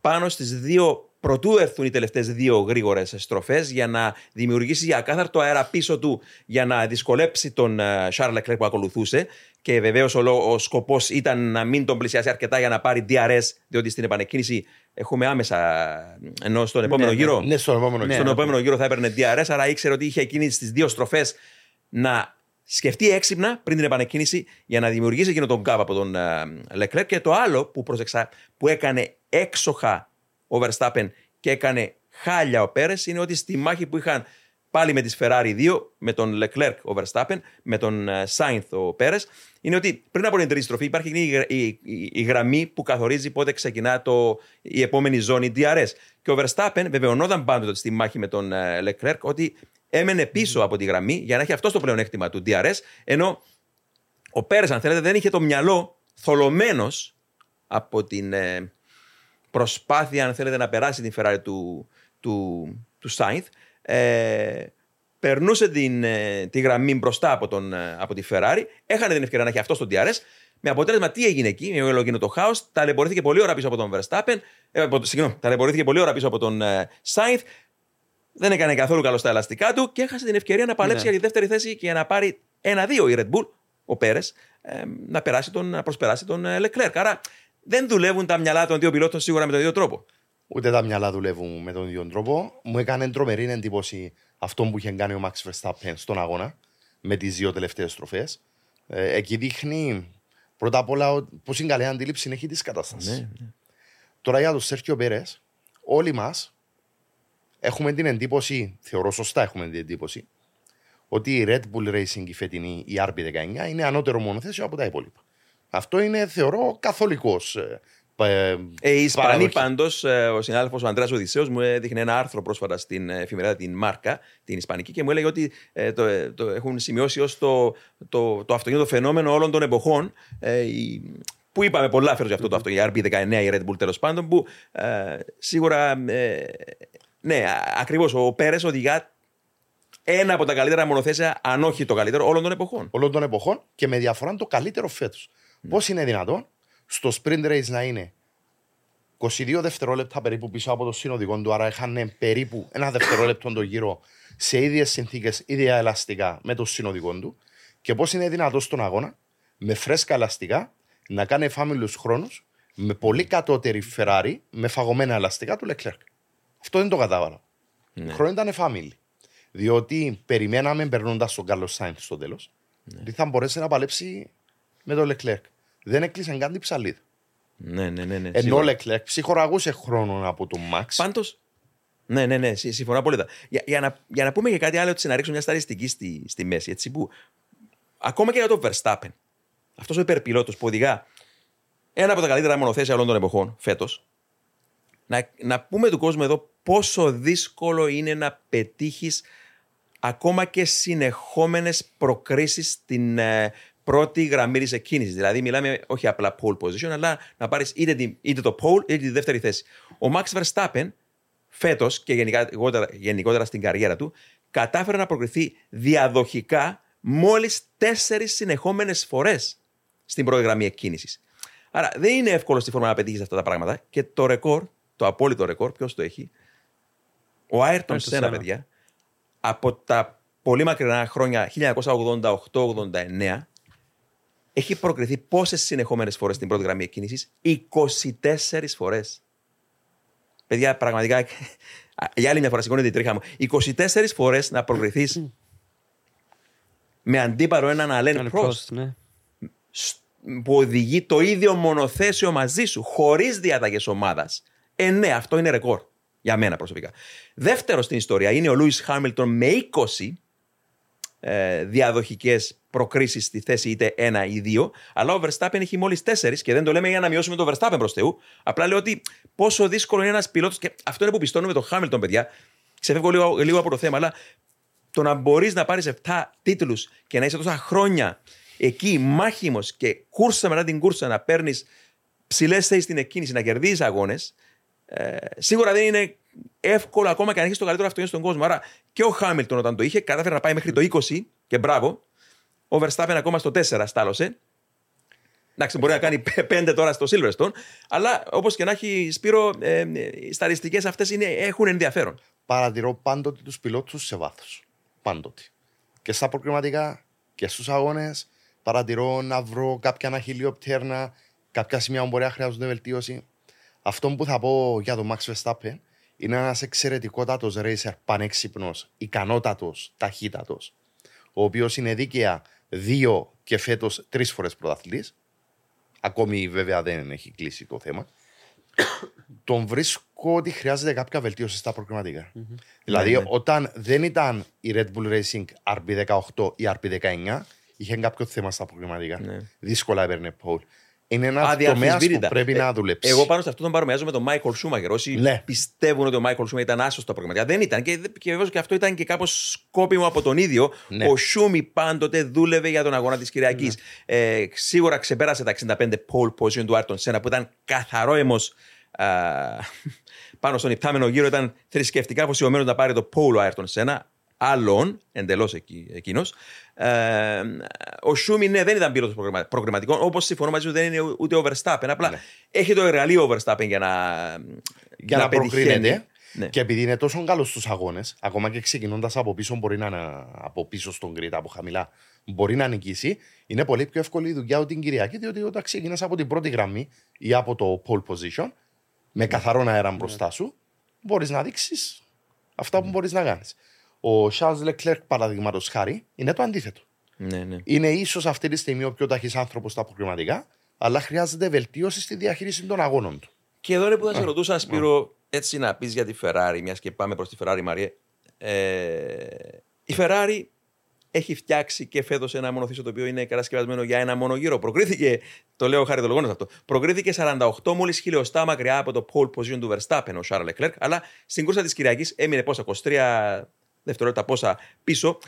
πάνω στις δύο Προτού έρθουν οι τελευταίες δύο γρήγορες στροφές για να δημιουργήσει ακάθαρτο αέρα πίσω του για να δυσκολέψει τον Σάρλ Λεκλέρ που ακολουθούσε. Και βεβαίως ο, ο σκοπός ήταν να μην τον πλησιάσει αρκετά για να πάρει DRS, διότι στην επανεκκίνηση έχουμε άμεσα. ενώ στον επόμενο ναι, γύρο. Ναι, στον επόμενο, ναι, στον επόμενο γύρο θα έπαιρνε DRS, άρα ήξερε ότι είχε εκείνη τις δύο στροφές να σκεφτεί έξυπνα πριν την επανεκκίνηση για να δημιουργήσει εκείνο τον κάπ από τον Λεκλέρ. Και το άλλο που πρόσεξα που έκανε έξοχα ο Verstappen και έκανε χάλια ο Πέρες είναι ότι στη μάχη που είχαν πάλι με τις Ferrari 2, με τον Leclerc ο Verstappen, με τον Sainz ο Πέρες, είναι ότι πριν από την τρίτη στροφή υπάρχει η, η, η, η, γραμμή που καθορίζει πότε ξεκινά το, η επόμενη ζώνη DRS. Και ο Verstappen βεβαιωνόταν πάντοτε στη μάχη με τον Leclerc ότι έμενε πίσω από τη γραμμή για να έχει αυτό το πλεονέκτημα του DRS, ενώ ο Πέρες, αν θέλετε, δεν είχε το μυαλό θολωμένος από την ε, προσπάθεια, αν θέλετε, να περάσει την Ferrari του, του, του Sainz. Ε, περνούσε την, ε, τη γραμμή μπροστά από, τον, ε, από τη Ferrari, έχανε την ευκαιρία να έχει αυτό στο DRS. Με αποτέλεσμα, τι έγινε εκεί, με έγινε το χάος, ταλαιπωρήθηκε πολύ ώρα πίσω από τον Verstappen, ε, συγγνώμη, ταλαιπωρήθηκε πολύ ώρα πίσω από τον ε, Sainz, δεν έκανε καθόλου καλό στα ελαστικά του και έχασε την ευκαιρία να παλέψει ναι. για τη δεύτερη θέση και να πάρει ένα-δύο η Red Bull, ο Πέρες, ε, να, περάσει τον, να προσπεράσει τον Leclerc. Άρα δεν δουλεύουν τα μυαλά των δύο πιλότων σίγουρα με τον ίδιο τρόπο. Ούτε τα μυαλά δουλεύουν με τον ίδιο τρόπο. Μου έκανε τρομερή εντύπωση αυτό που είχε κάνει ο Max Verstappen στον αγώνα με τις δύο τελευταίες στροφές. Ε, εκεί δείχνει πρώτα απ' όλα πώ είναι καλή αντίληψη έχει της κατάστασης. Ναι, ναι. Τώρα για τον Σέρκιο Πέρες, όλοι μας έχουμε την εντύπωση, θεωρώ σωστά έχουμε την εντύπωση, ότι η Red Bull Racing η φετινή, η RB19, είναι ανώτερο μονοθέσιο από τα υπόλοιπα. Αυτό είναι, θεωρώ, καθολικός. Ε, ε, ε, οι Ισπανοί πάντως, ο συνάδελφος ο Αντρέα Οδυσσέο μου έδειχνε ένα άρθρο πρόσφατα στην εφημερίδα την Μάρκα, την Ισπανική, και μου έλεγε ότι το, το έχουν σημειώσει ως το, το, το αυτοκίνητο φαινόμενο όλων των εποχών. που είπαμε πολλά φέτος για αυτό το αυτοκίνητο, η RB19, η Red Bull τέλος πάντων, που σίγουρα. ναι, ακριβώς ο Πέρες οδηγά ένα από τα καλύτερα μονοθέσια, αν όχι το καλύτερο, όλων των εποχών. Όλων των εποχών και με διαφορά το καλύτερο φέτος. Πώς είναι δυνατόν στο sprint race να είναι 22 δευτερόλεπτα περίπου πίσω από το συνοδικό του, άρα είχαν περίπου ένα δευτερόλεπτο το γύρο σε ίδιες συνθήκες, ίδια ελαστικά με το συνοδικό του, και πώς είναι δυνατόν στον αγώνα με φρέσκα ελαστικά να κάνει εφάμιλους χρόνους με πολύ κατώτερη Ferrari με φαγωμένα ελαστικά του Leclerc. Αυτό δεν το κατάλαβα. Ναι. Ο χρόνο ήταν εφάμιλοι. Διότι περιμέναμε περνώντας τον Carlos Sainz στο τέλος, ναι. ότι θα μπορέσει να παλέψει με τον Leclerc δεν έκλεισαν καν την ψαλίδα. Ναι, ναι, ναι. ναι Ενώ ο Λεκλέκ ψυχοραγούσε χρόνο από τον Μαξ. Πάντως. Ναι, ναι, ναι, συμφωνώ απόλυτα. Για, για, να, για να πούμε και κάτι άλλο, έτσι, να ρίξουμε μια σταριστική στη, στη μέση. Έτσι, που, ακόμα και για τον Verstappen, αυτός ο υπερπιλότος που οδηγά ένα από τα καλύτερα μονοθέσια όλων των εποχών φέτος, να, να πούμε του κόσμου εδώ πόσο δύσκολο είναι να πετύχεις ακόμα και συνεχόμενες προκρίσεις στην ε, πρώτη γραμμή της εκκίνησης. Δηλαδή, μιλάμε όχι απλά pole position, αλλά να πάρεις είτε, είτε, το pole είτε τη δεύτερη θέση. Ο Max Verstappen φέτος και γενικότερα, γενικότερα στην καριέρα του κατάφερε να προκριθεί διαδοχικά μόλις τέσσερις συνεχόμενες φορές στην πρώτη γραμμή εκκίνησης. Άρα δεν είναι εύκολο στη φόρμα να πετύχεις αυτά τα πράγματα και το ρεκόρ, το απόλυτο ρεκόρ, ποιος το έχει. Ο Άιρτον Σένα, παιδιά, από τα πολύ μακρινά χρόνια 1988-89 έχει προκριθεί πόσες συνεχόμενες φορές στην πρώτη γραμμή εκκίνησης, 24 φορές. Παιδιά, πραγματικά. Για άλλη μια φορά, σηκώνεται η τρίχα μου. 24 φορές να προκριθείς με αντίπαρο έναν Αλέν Πρόστ. Ναι. Που οδηγεί το ίδιο μονοθέσιο μαζί σου, χωρίς διαταγέ ομάδας. Ε, ναι, αυτό είναι ρεκόρ. Για μένα προσωπικά. Δεύτερο στην ιστορία είναι ο Λούι Χάμιλτον με 20 ε, διαδοχικές προκρίσεις στη θέση είτε ένα ή δύο. Αλλά ο Verstappen έχει μόλις τέσσερις και δεν το λέμε για να μειώσουμε το Verstappen προς Θεού. Απλά λέω ότι πόσο δύσκολο είναι ένας πιλότος. Και αυτό είναι που πιστώνουμε το Χάμιλτον, παιδιά. Ξεφεύγω λίγο, λίγο από το θέμα, αλλά το να μπορείς να πάρεις 7 τίτλους και να είσαι τόσα χρόνια εκεί μάχημος και κούρσα μετά την κούρσα να παίρνεις ψηλές θέσεις στην εκκίνηση, να κερδίζεις αγώνες, ε, σίγουρα δεν είναι εύκολο ακόμα και αν έχεις το καλύτερο αυτοκίνητο στον κόσμο. Άρα και ο Χάμιλτον όταν το είχε, κατάφερε να πάει μέχρι το 20 και μπράβο. Ο Verstappen ακόμα στο 4 στάλωσε. Εντάξει, μπορεί να κάνει 5 τώρα στο Silverstone, αλλά όπως και να έχει, Σπύρο, ε, οι στατιστικές αυτές έχουν ενδιαφέρον. Παρατηρώ πάντοτε τους πιλότους σε βάθος. Πάντοτε. Και στα προκριματικά και στους αγώνες παρατηρώ να βρω κάποια αναχιλιοπτέρνα, κάποια σημεία που μπορεί να χρειάζονται βελτίωση. Αυτό που θα πω για τον Max Verstappen είναι ένας εξαιρετικότατος racer, πανέξυπνος, ικανότατος, ταχύτατος, ο οποίος είναι δίκαια δύο και φέτος τρεις φορές πρωταθλητής. Ακόμη βέβαια δεν έχει κλείσει το θέμα. Τον βρίσκω ότι χρειάζεται κάποια βελτίωση στα προκριματικα Δηλαδή, Ναι, ναι. όταν δεν ήταν η Red Bull Racing RB18 ή RB19, είχε κάποιο θέμα στα προκριματικά. Ναι. Δύσκολα έπαιρνε pole. Είναι ένας τομέας που Αδιαμφισβήτητα. πρέπει Ε, να δουλέψει. Εγώ πάνω σε αυτό τον παρομοιάζω με τον Μάικλ Σούμαχερ. Όσοι Ναι. πιστεύουν ότι ο Μάικλ Σούμαχερ ήταν άσωστο πραγματικά. Δεν ήταν. Και, και βεβαίως και αυτό ήταν και κάπως σκόπιμο από τον ίδιο. Ναι. Ο Σούμι πάντοτε δούλευε για τον αγώνα της Κυριακής. Ε, σίγουρα ξεπέρασε τα 65 pole position του Άρτον Σένα που ήταν καθαρό αίμο πάνω στον υπτάμενο γύρο. Ήταν θρησκευτικά αφοσιωμένος να πάρει το pole ο Άρτον Σένα. Άλλον, εντελώς εκείνος. Ε, ο Σούμι, ναι, δεν ήταν πύλο προγραμματικών. Όπως συμφωνώ μαζί σου, δεν είναι ούτε ο Verstappen. Απλά Ναι. έχει το εργαλείο ο Verstappen για να, για να, πετυχαίνει. προκρίνεται. Ναι. Και επειδή είναι τόσο καλός στους αγώνες, ακόμα και ξεκινώντας από πίσω, μπορεί να είναι από πίσω στον γκριτ, από χαμηλά, μπορεί να νικήσει. Είναι πολύ πιο εύκολη η δουλειά του την Κυριακή, διότι όταν ξεκινάς από την πρώτη γραμμή ή από το pole position, με καθαρό αέρα μπροστά σου, μπορείς να δείξεις αυτά που μπορείς να κάνεις. Ο Charles Leclerc, παραδείγματος χάρη, είναι το αντίθετο. Ναι, ναι. Είναι ίσως αυτή τη στιγμή ο πιο ταχύς άνθρωπος στα προκριματικά, αλλά χρειάζεται βελτίωση στη διαχείριση των αγώνων του. Και εδώ είναι που θα σε ρωτούσα, Σπύρο, έτσι να πεις για τη Ferrari, μιας και πάμε προς τη Ferrari, Μαριέ. Ε, η Ferrari έχει φτιάξει και φέτος ένα μονοθήσιο το οποίο είναι κατασκευασμένο για ένα μόνο γύρο. Προκρίθηκε, το λέω χαριτολογώντα αυτό, προκρίθηκε 48 μόλις χιλιοστά μακριά από το pole position του Verstappen ο Charles Leclerc, αλλά στην κούρσα της Κυριακής έμεινε πόσα, 23 δευτερόλεπτα πόσα πίσω.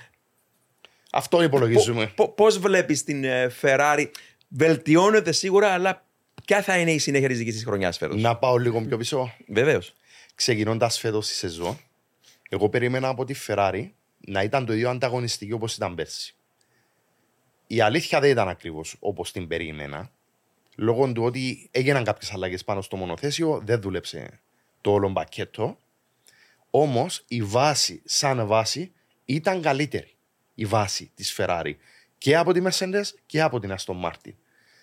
Αυτό υπολογίζουμε. Πώς βλέπεις την ε, Ferrari, βελτιώνεται σίγουρα, αλλά ποια θα είναι η συνέχεια τη δική της χρονιάς φέτος; Να πάω λίγο πιο πίσω. Βεβαίως. Ξεκινώντας φέτος τη σεζόν, εγώ περίμενα από τη Ferrari να ήταν το ίδιο ανταγωνιστική όπως ήταν πέρσι. Η αλήθεια δεν ήταν ακριβώς όπως την περίμενα. Λόγω του ότι έγιναν κάποιες αλλαγές πάνω στο μονοθέσιο, δεν δούλεψε το όλο πακέτο. Όμως η βάση, σαν βάση, ήταν καλύτερη. Η βάση της Ferrari και από τη Mercedes και από την Aston Martin.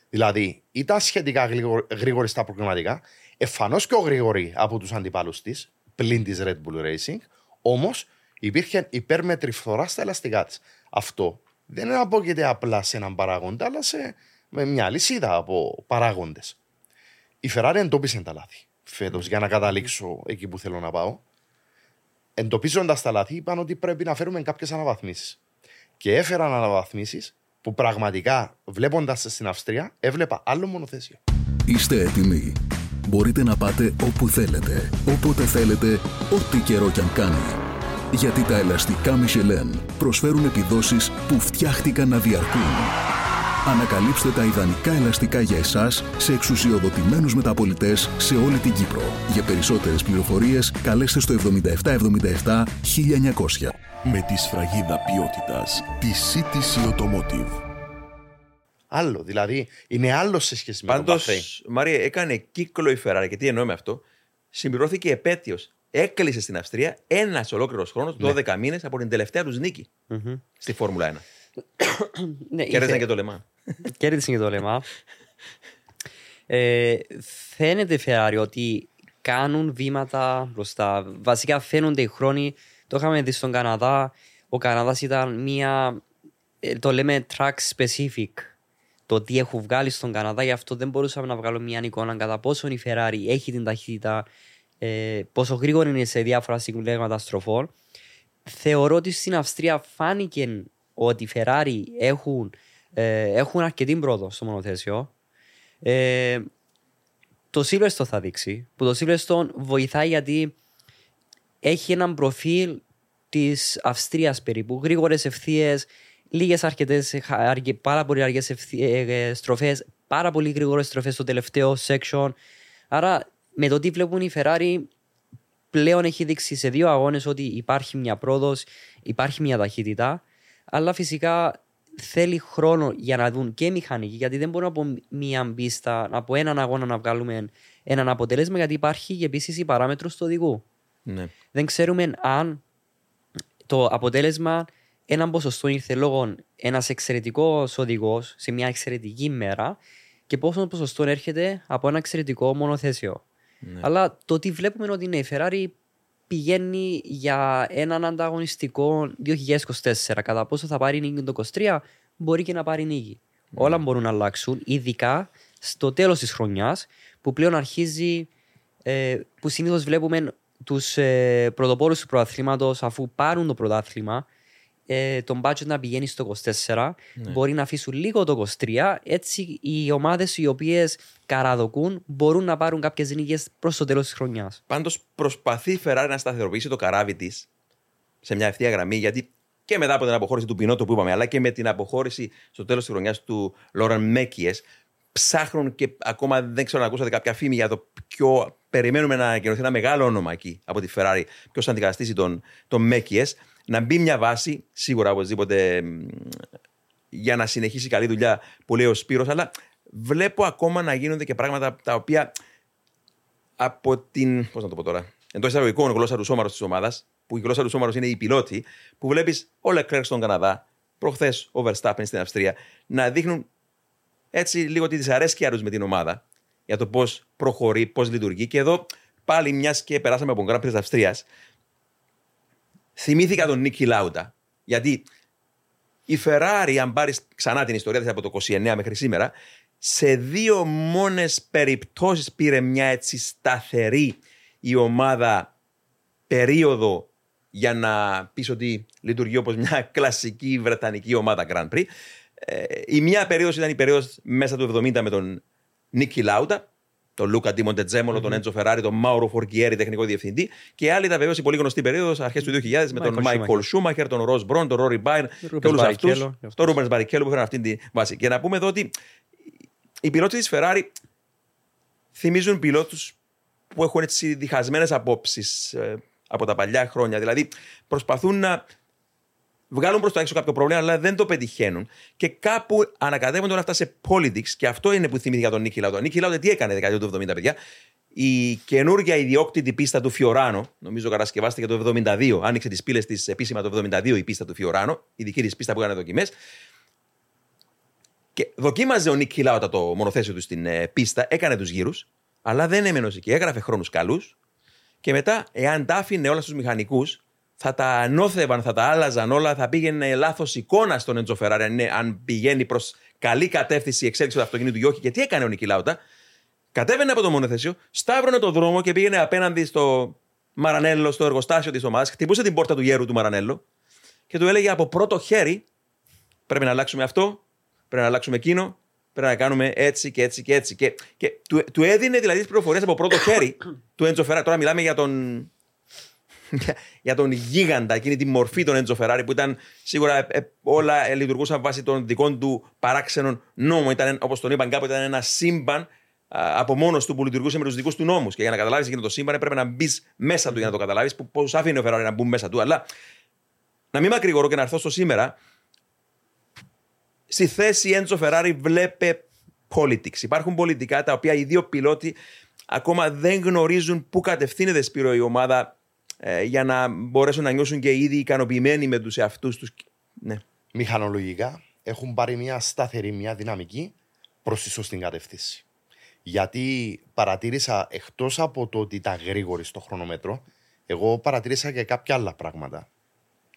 Δηλαδή ήταν σχετικά γρήγορη- γρήγορη στα προγραμματικά, εμφανώ πιο γρήγορη από τους αντιπάλους της, πλην της Red Bull Racing, όμως υπήρχε υπέρμετρη φθορά στα ελαστικά της. Αυτό δεν απόκειται απλά σε έναν παράγοντα, αλλά σε με μια λυσίδα από παράγοντες. Η Ferrari εντόπισε τα λάθη φέτος για να καταλήξω εκεί που θέλω να πάω. Εντοπίζοντας τα λάθη, είπαν ότι πρέπει να φέρουμε κάποιες αναβαθμίσεις. Και έφεραν αναβαθμίσεις που πραγματικά βλέποντας στην Αυστρία έβλεπα άλλο μονοθέσιο. Είστε έτοιμοι. Μπορείτε να πάτε όπου θέλετε, όποτε θέλετε, ό,τι καιρό κι αν κάνει. Γιατί τα ελαστικά Michelin προσφέρουν επιδόσεις που φτιάχτηκαν να διαρκούν. Ανακαλύψτε τα ιδανικά ελαστικά για εσάς σε εξουσιοδοτημένους μεταπολιτές σε όλη την Κύπρο. Για περισσότερες πληροφορίες καλέστε στο 7777 1900. Με τη σφραγίδα ποιότητας τη CTC Automotive. Άλλο, δηλαδή είναι άλλο σε σχέση με Πάντως, το Bahrain. Μαρία, έκανε κύκλο η Ferrari. Και τι εννοώ με αυτό; Συμπληρώθηκε επέτειος. Έκλεισε στην Αυστρία ένας ολόκληρος χρόνος, Ναι. 12 μήνες από την τελευταία τους νίκη στη Φόρμουλα 1. Ναι, Κέρδισαν είχε- και το Λεμάν. Κέρδισε και το λέμα. Ε, φαίνεται η Ferrari ότι κάνουν βήματα μπροστά. Βασικά φαίνονται οι χρόνοι. Το είχαμε δει στον Καναδά. Ο Καναδάς ήταν μια, ε, το λέμε track specific. Το τι έχουν βγάλει στον Καναδά, γι' αυτό δεν μπορούσαμε να βγάλουμε μια εικόνα κατά πόσον η Ferrari έχει την ταχύτητα ε, πόσο γρήγορο είναι σε διάφορα συγκλέγματα στροφών. Θεωρώ ότι στην Αυστρία φάνηκε ότι οι Ferrari έχουν, ε, έχουν αρκετή πρόοδο στο μονοθέσιο. Ε, το Silverstone θα δείξει. Που το Silverstone βοηθάει γιατί έχει έναν προφίλ της Αυστρίας περίπου. Γρήγορες ευθείες, λίγες αρκετές, πάρα πολύ αργές στροφές, πάρα πολύ γρήγορες στροφές στο τελευταίο section. Άρα με το τι βλέπουν οι Ferrari πλέον έχει δείξει σε δύο αγώνες ότι υπάρχει μια πρόοδος, υπάρχει μια ταχύτητα. Αλλά φυσικά θέλει χρόνο για να δουν και μηχανικοί, γιατί δεν μπορούμε από μία πίστα, από έναν αγώνα να βγάλουμε έναν αποτέλεσμα, γιατί υπάρχει και επίσης η παράμετρος του οδηγού. Ναι. Δεν ξέρουμε αν το αποτέλεσμα έναν ποσοστό ήρθε λόγω ένας εξαιρετικός οδηγός σε μια εξαιρετική μέρα και πόσο ποσοστό έρχεται από ένα εξαιρετικό μονοθέσιο. Ναι. Αλλά το ότι βλέπουμε ότι ναι, η Ferrari πηγαίνει για έναν ανταγωνιστικό 2024. Κατά πόσο θα πάρει νίκη το 23, μπορεί και να πάρει νίκη. Όλα μπορούν να αλλάξουν, ειδικά στο τέλος της χρονιάς, που πλέον αρχίζει, ε, που συνήθως βλέπουμε τους ε, πρωτοπόρους του πρωταθλήματο, αφού πάρουν το πρωτάθλημα, ε, τον budget να πηγαίνει στο 24, μπορεί να αφήσουν λίγο το 23. Έτσι, οι ομάδες οι οποίες καραδοκούν μπορούν να πάρουν κάποιες νίκες προς το τέλος της χρονιάς. Πάντως προσπαθεί η Ferrari να σταθεροποιήσει το καράβι της σε μια ευθεία γραμμή, γιατί και μετά από την αποχώρηση του Πινότο που είπαμε, αλλά και με την αποχώρηση στο τέλος της χρονιάς του Λόραν Μέκιες, ψάχνουν και ακόμα δεν ξέρω αν ακούσατε κάποια φήμη για το ποιο περιμένουμε να ανακοινωθεί ένα μεγάλο όνομα εκεί από τη Ferrari, ποιος θα αντικαταστήσει τον, τον Μέκιες, να μπει μια βάση, σίγουρα οπωσδήποτε μ, για να συνεχίσει καλή δουλειά που λέει ο Σπύρος, αλλά βλέπω ακόμα να γίνονται και πράγματα τα οποία από την. Πώς να το πω τώρα. Εντός εισαγωγικών γλώσσα του σώματος της ομάδας, που η γλώσσα του σώματος είναι η πιλότη, που βλέπεις ο Leclerc στον Καναδά, προχθές ο Verstappen στην Αυστρία, να δείχνουν έτσι λίγο τη δυσαρέσκεια τους με την ομάδα για το πώς προχωρεί, πώς λειτουργεί. Και εδώ πάλι, μιας και περάσαμε από τον Grand Prix της Αυστρίας, θυμήθηκα τον Νίκη Λάουτα. Γιατί η Ferrari, αν πάρεις ξανά την ιστορία της από το 29 μέχρι σήμερα, σε δύο μόνες περιπτώσεις πήρε μια έτσι σταθερή η ομάδα περίοδο για να πεις ότι λειτουργεί όπως μια κλασική βρετανική ομάδα Grand Prix. Ε, η μία περίοδος ήταν η περίοδος μέσα του 70 με τον Νίκι Λάουντα, τον Λούκα ντι Μοντετζέμολο, τον Έντζο Ferrari, τον Μάουρο Φορκιέρι, τεχνικό διευθυντή. Και άλλη ήταν βεβαίως η πολύ γνωστή περίοδος αρχές του 2000 με τον Michael Μάικολ Σούμαχερ, τον Ρος Μπρον, τον Ρόρι Μπερν και όλους αυτούς. Barrichello. Τον Ρούμπενς Μπαρικέλο που έφεραν αυτή τη βάση. Και να πούμε εδώ ότι οι πιλότοι της Ferrari θυμίζουν πιλότους που έχουν έτσι διχασμένες απόψεις από τα παλιά χρόνια. Δηλαδή προσπαθούν να βγάλουν προς τα έξω κάποιο πρόβλημα, αλλά δεν το πετυχαίνουν. Και κάπου ανακατεύουν τώρα αυτά σε politics. Και αυτό είναι που θυμήθηκα τον Νίκη Λάουτα. Ο Νίκη Λάουτα τι έκανε δεκαετία του 70, παιδιά; Η καινούργια ιδιόκτητη πίστα του Φιωράνο, νομίζω κατασκευάστηκε το 72, άνοιξε τις πύλες της επίσημα το 72 η πίστα του Φιωράνο, η δική της πίστα που έκανε δοκιμές. Και δοκίμαζε ο Νίκη Λάουτα το μονοθέσιο του στην ε, πίστα, έκανε τους γύρους, αλλά δεν έμενε ως εκεί. Έγραφε χρόνους καλούς. Και μετά, εάν τα άφηνε όλα στους μηχανικούς, θα τα ανώθευαν, θα τα άλλαζαν όλα, θα πήγαινε λάθος εικόνα στον Έντζο Φεράρι, αν, είναι- αν πηγαίνει προς καλή κατεύθυνση η εξέλιξη του αυτοκινήτου ή όχι. Και τι έκανε ο Νίκη Λάουτα, κατέβαινε από το μονοθέσιο, σταύρωνε το δρόμο και πήγαινε απέναντι στο Μαρανέλο, στο εργοστάσιο της ομάδας, χτυπούσε την πόρτα του γέρου του Μαρανέλο και του έλεγε από πρώτο χέρι: Πρέπει να αλλάξουμε αυτό, πρέπει να αλλάξουμε εκείνο, πρέπει να κάνουμε έτσι και έτσι και έτσι. Και, και του, του έδινε δηλαδή τις πληροφορίες από πρώτο χέρι του Έντζο Φεράρι. Τώρα μιλάμε για τον, για, για τον γίγαντα, εκείνη τη μορφή των Έντζο Φεράρι που ήταν σίγουρα ε, ε, όλα ε, λειτουργούσαν βάσει των δικών του παράξενων νόμων. Ήταν, όπως τον είπαν κάποτε, ήταν ένα σύμπαν α, από μόνος του που λειτουργούσε με τους δικούς του νόμους. Και για να καταλάβεις εκείνο το σύμπαν έπρεπε να μπεις μέσα του για να το καταλάβεις. Πώς άφηνε ο Φεράρι να μπουν μέσα του. Αλλά να μην μακρηγορώ και να έρθω στο σήμερα. Στη θέση Έντζο Φεράρι βλέπε politics. Υπάρχουν πολιτικά τα οποία οι δύο πιλότοι ακόμα δεν γνωρίζουν πού κατευθύνεται Σπύρο η ομάδα ε, για να μπορέσουν να νιώσουν και ήδη ικανοποιημένοι με τους εαυτούς τους. Ναι. μηχανολογικά έχουν πάρει μια σταθερή, μια δυναμική προς τη σωστή κατεύθυνση. Γιατί παρατήρησα εκτός από το ότι ήταν γρήγοροι στο χρονόμετρο, εγώ παρατήρησα και κάποια άλλα πράγματα.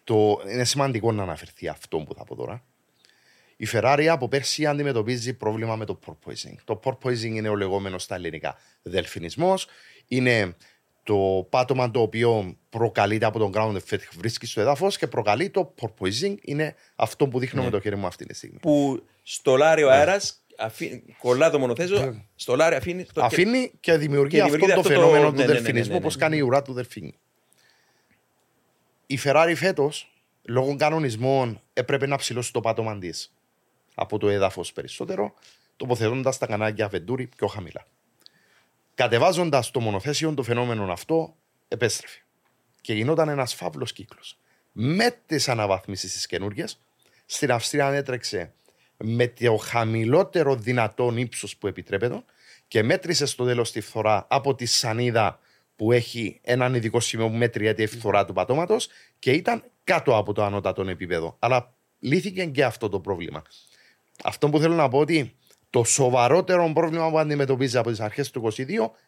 Το, είναι σημαντικό να αναφερθεί αυτό που θα πω τώρα. Η Ferrari από πέρσι αντιμετωπίζει πρόβλημα με το porpoising. Το porpoising είναι ο λεγόμενος στα ελληνικά δελφινισμός. Είναι το πάτωμα το οποίο προκαλείται από τον ground effect βρίσκει στο έδαφος και προκαλεί το porpoising. Είναι αυτό που δείχνω με το χέρι μου αυτή τη στιγμή. Που στολάρει ο αέρας, κολλά το μονοθέσιο, στολάρει, αφήνει. Το... Αφήνει και δημιουργεί, και αυτό δημιουργεί το αυτό το- φαινόμενο ναι, του ναι, ναι, δελφινισμού, ναι, ναι, όπως ναι. κάνει η ουρά του δελφίνου. Η Ferrari φέτος, λόγω κανονισμών, έπρεπε να ψηλώσει το πάτωμα της από το έδαφος περισσότερο, τοποθετώντας τα κανάλια Venturi πιο χαμηλά. Κατεβάζοντας το μονοθέσιο, το φαινόμενο αυτό επέστρεφε. Και γινόταν ένας φαύλος κύκλος. Με τις αναβαθμίσεις τις καινούργιες, στην Αυστρία έτρεξε με το χαμηλότερο δυνατόν ύψος που επιτρέπεται και μέτρησε στο τέλος τη φθορά από τη σανίδα που έχει έναν ειδικό σημείο που μετριέται η φθορά του πατώματος και ήταν κάτω από το ανώτατο επίπεδο. Αλλά λύθηκε και αυτό το πρόβλημα. Αυτό που θέλω να πω ότι το σοβαρότερο πρόβλημα που αντιμετωπίζει από τις αρχές του 22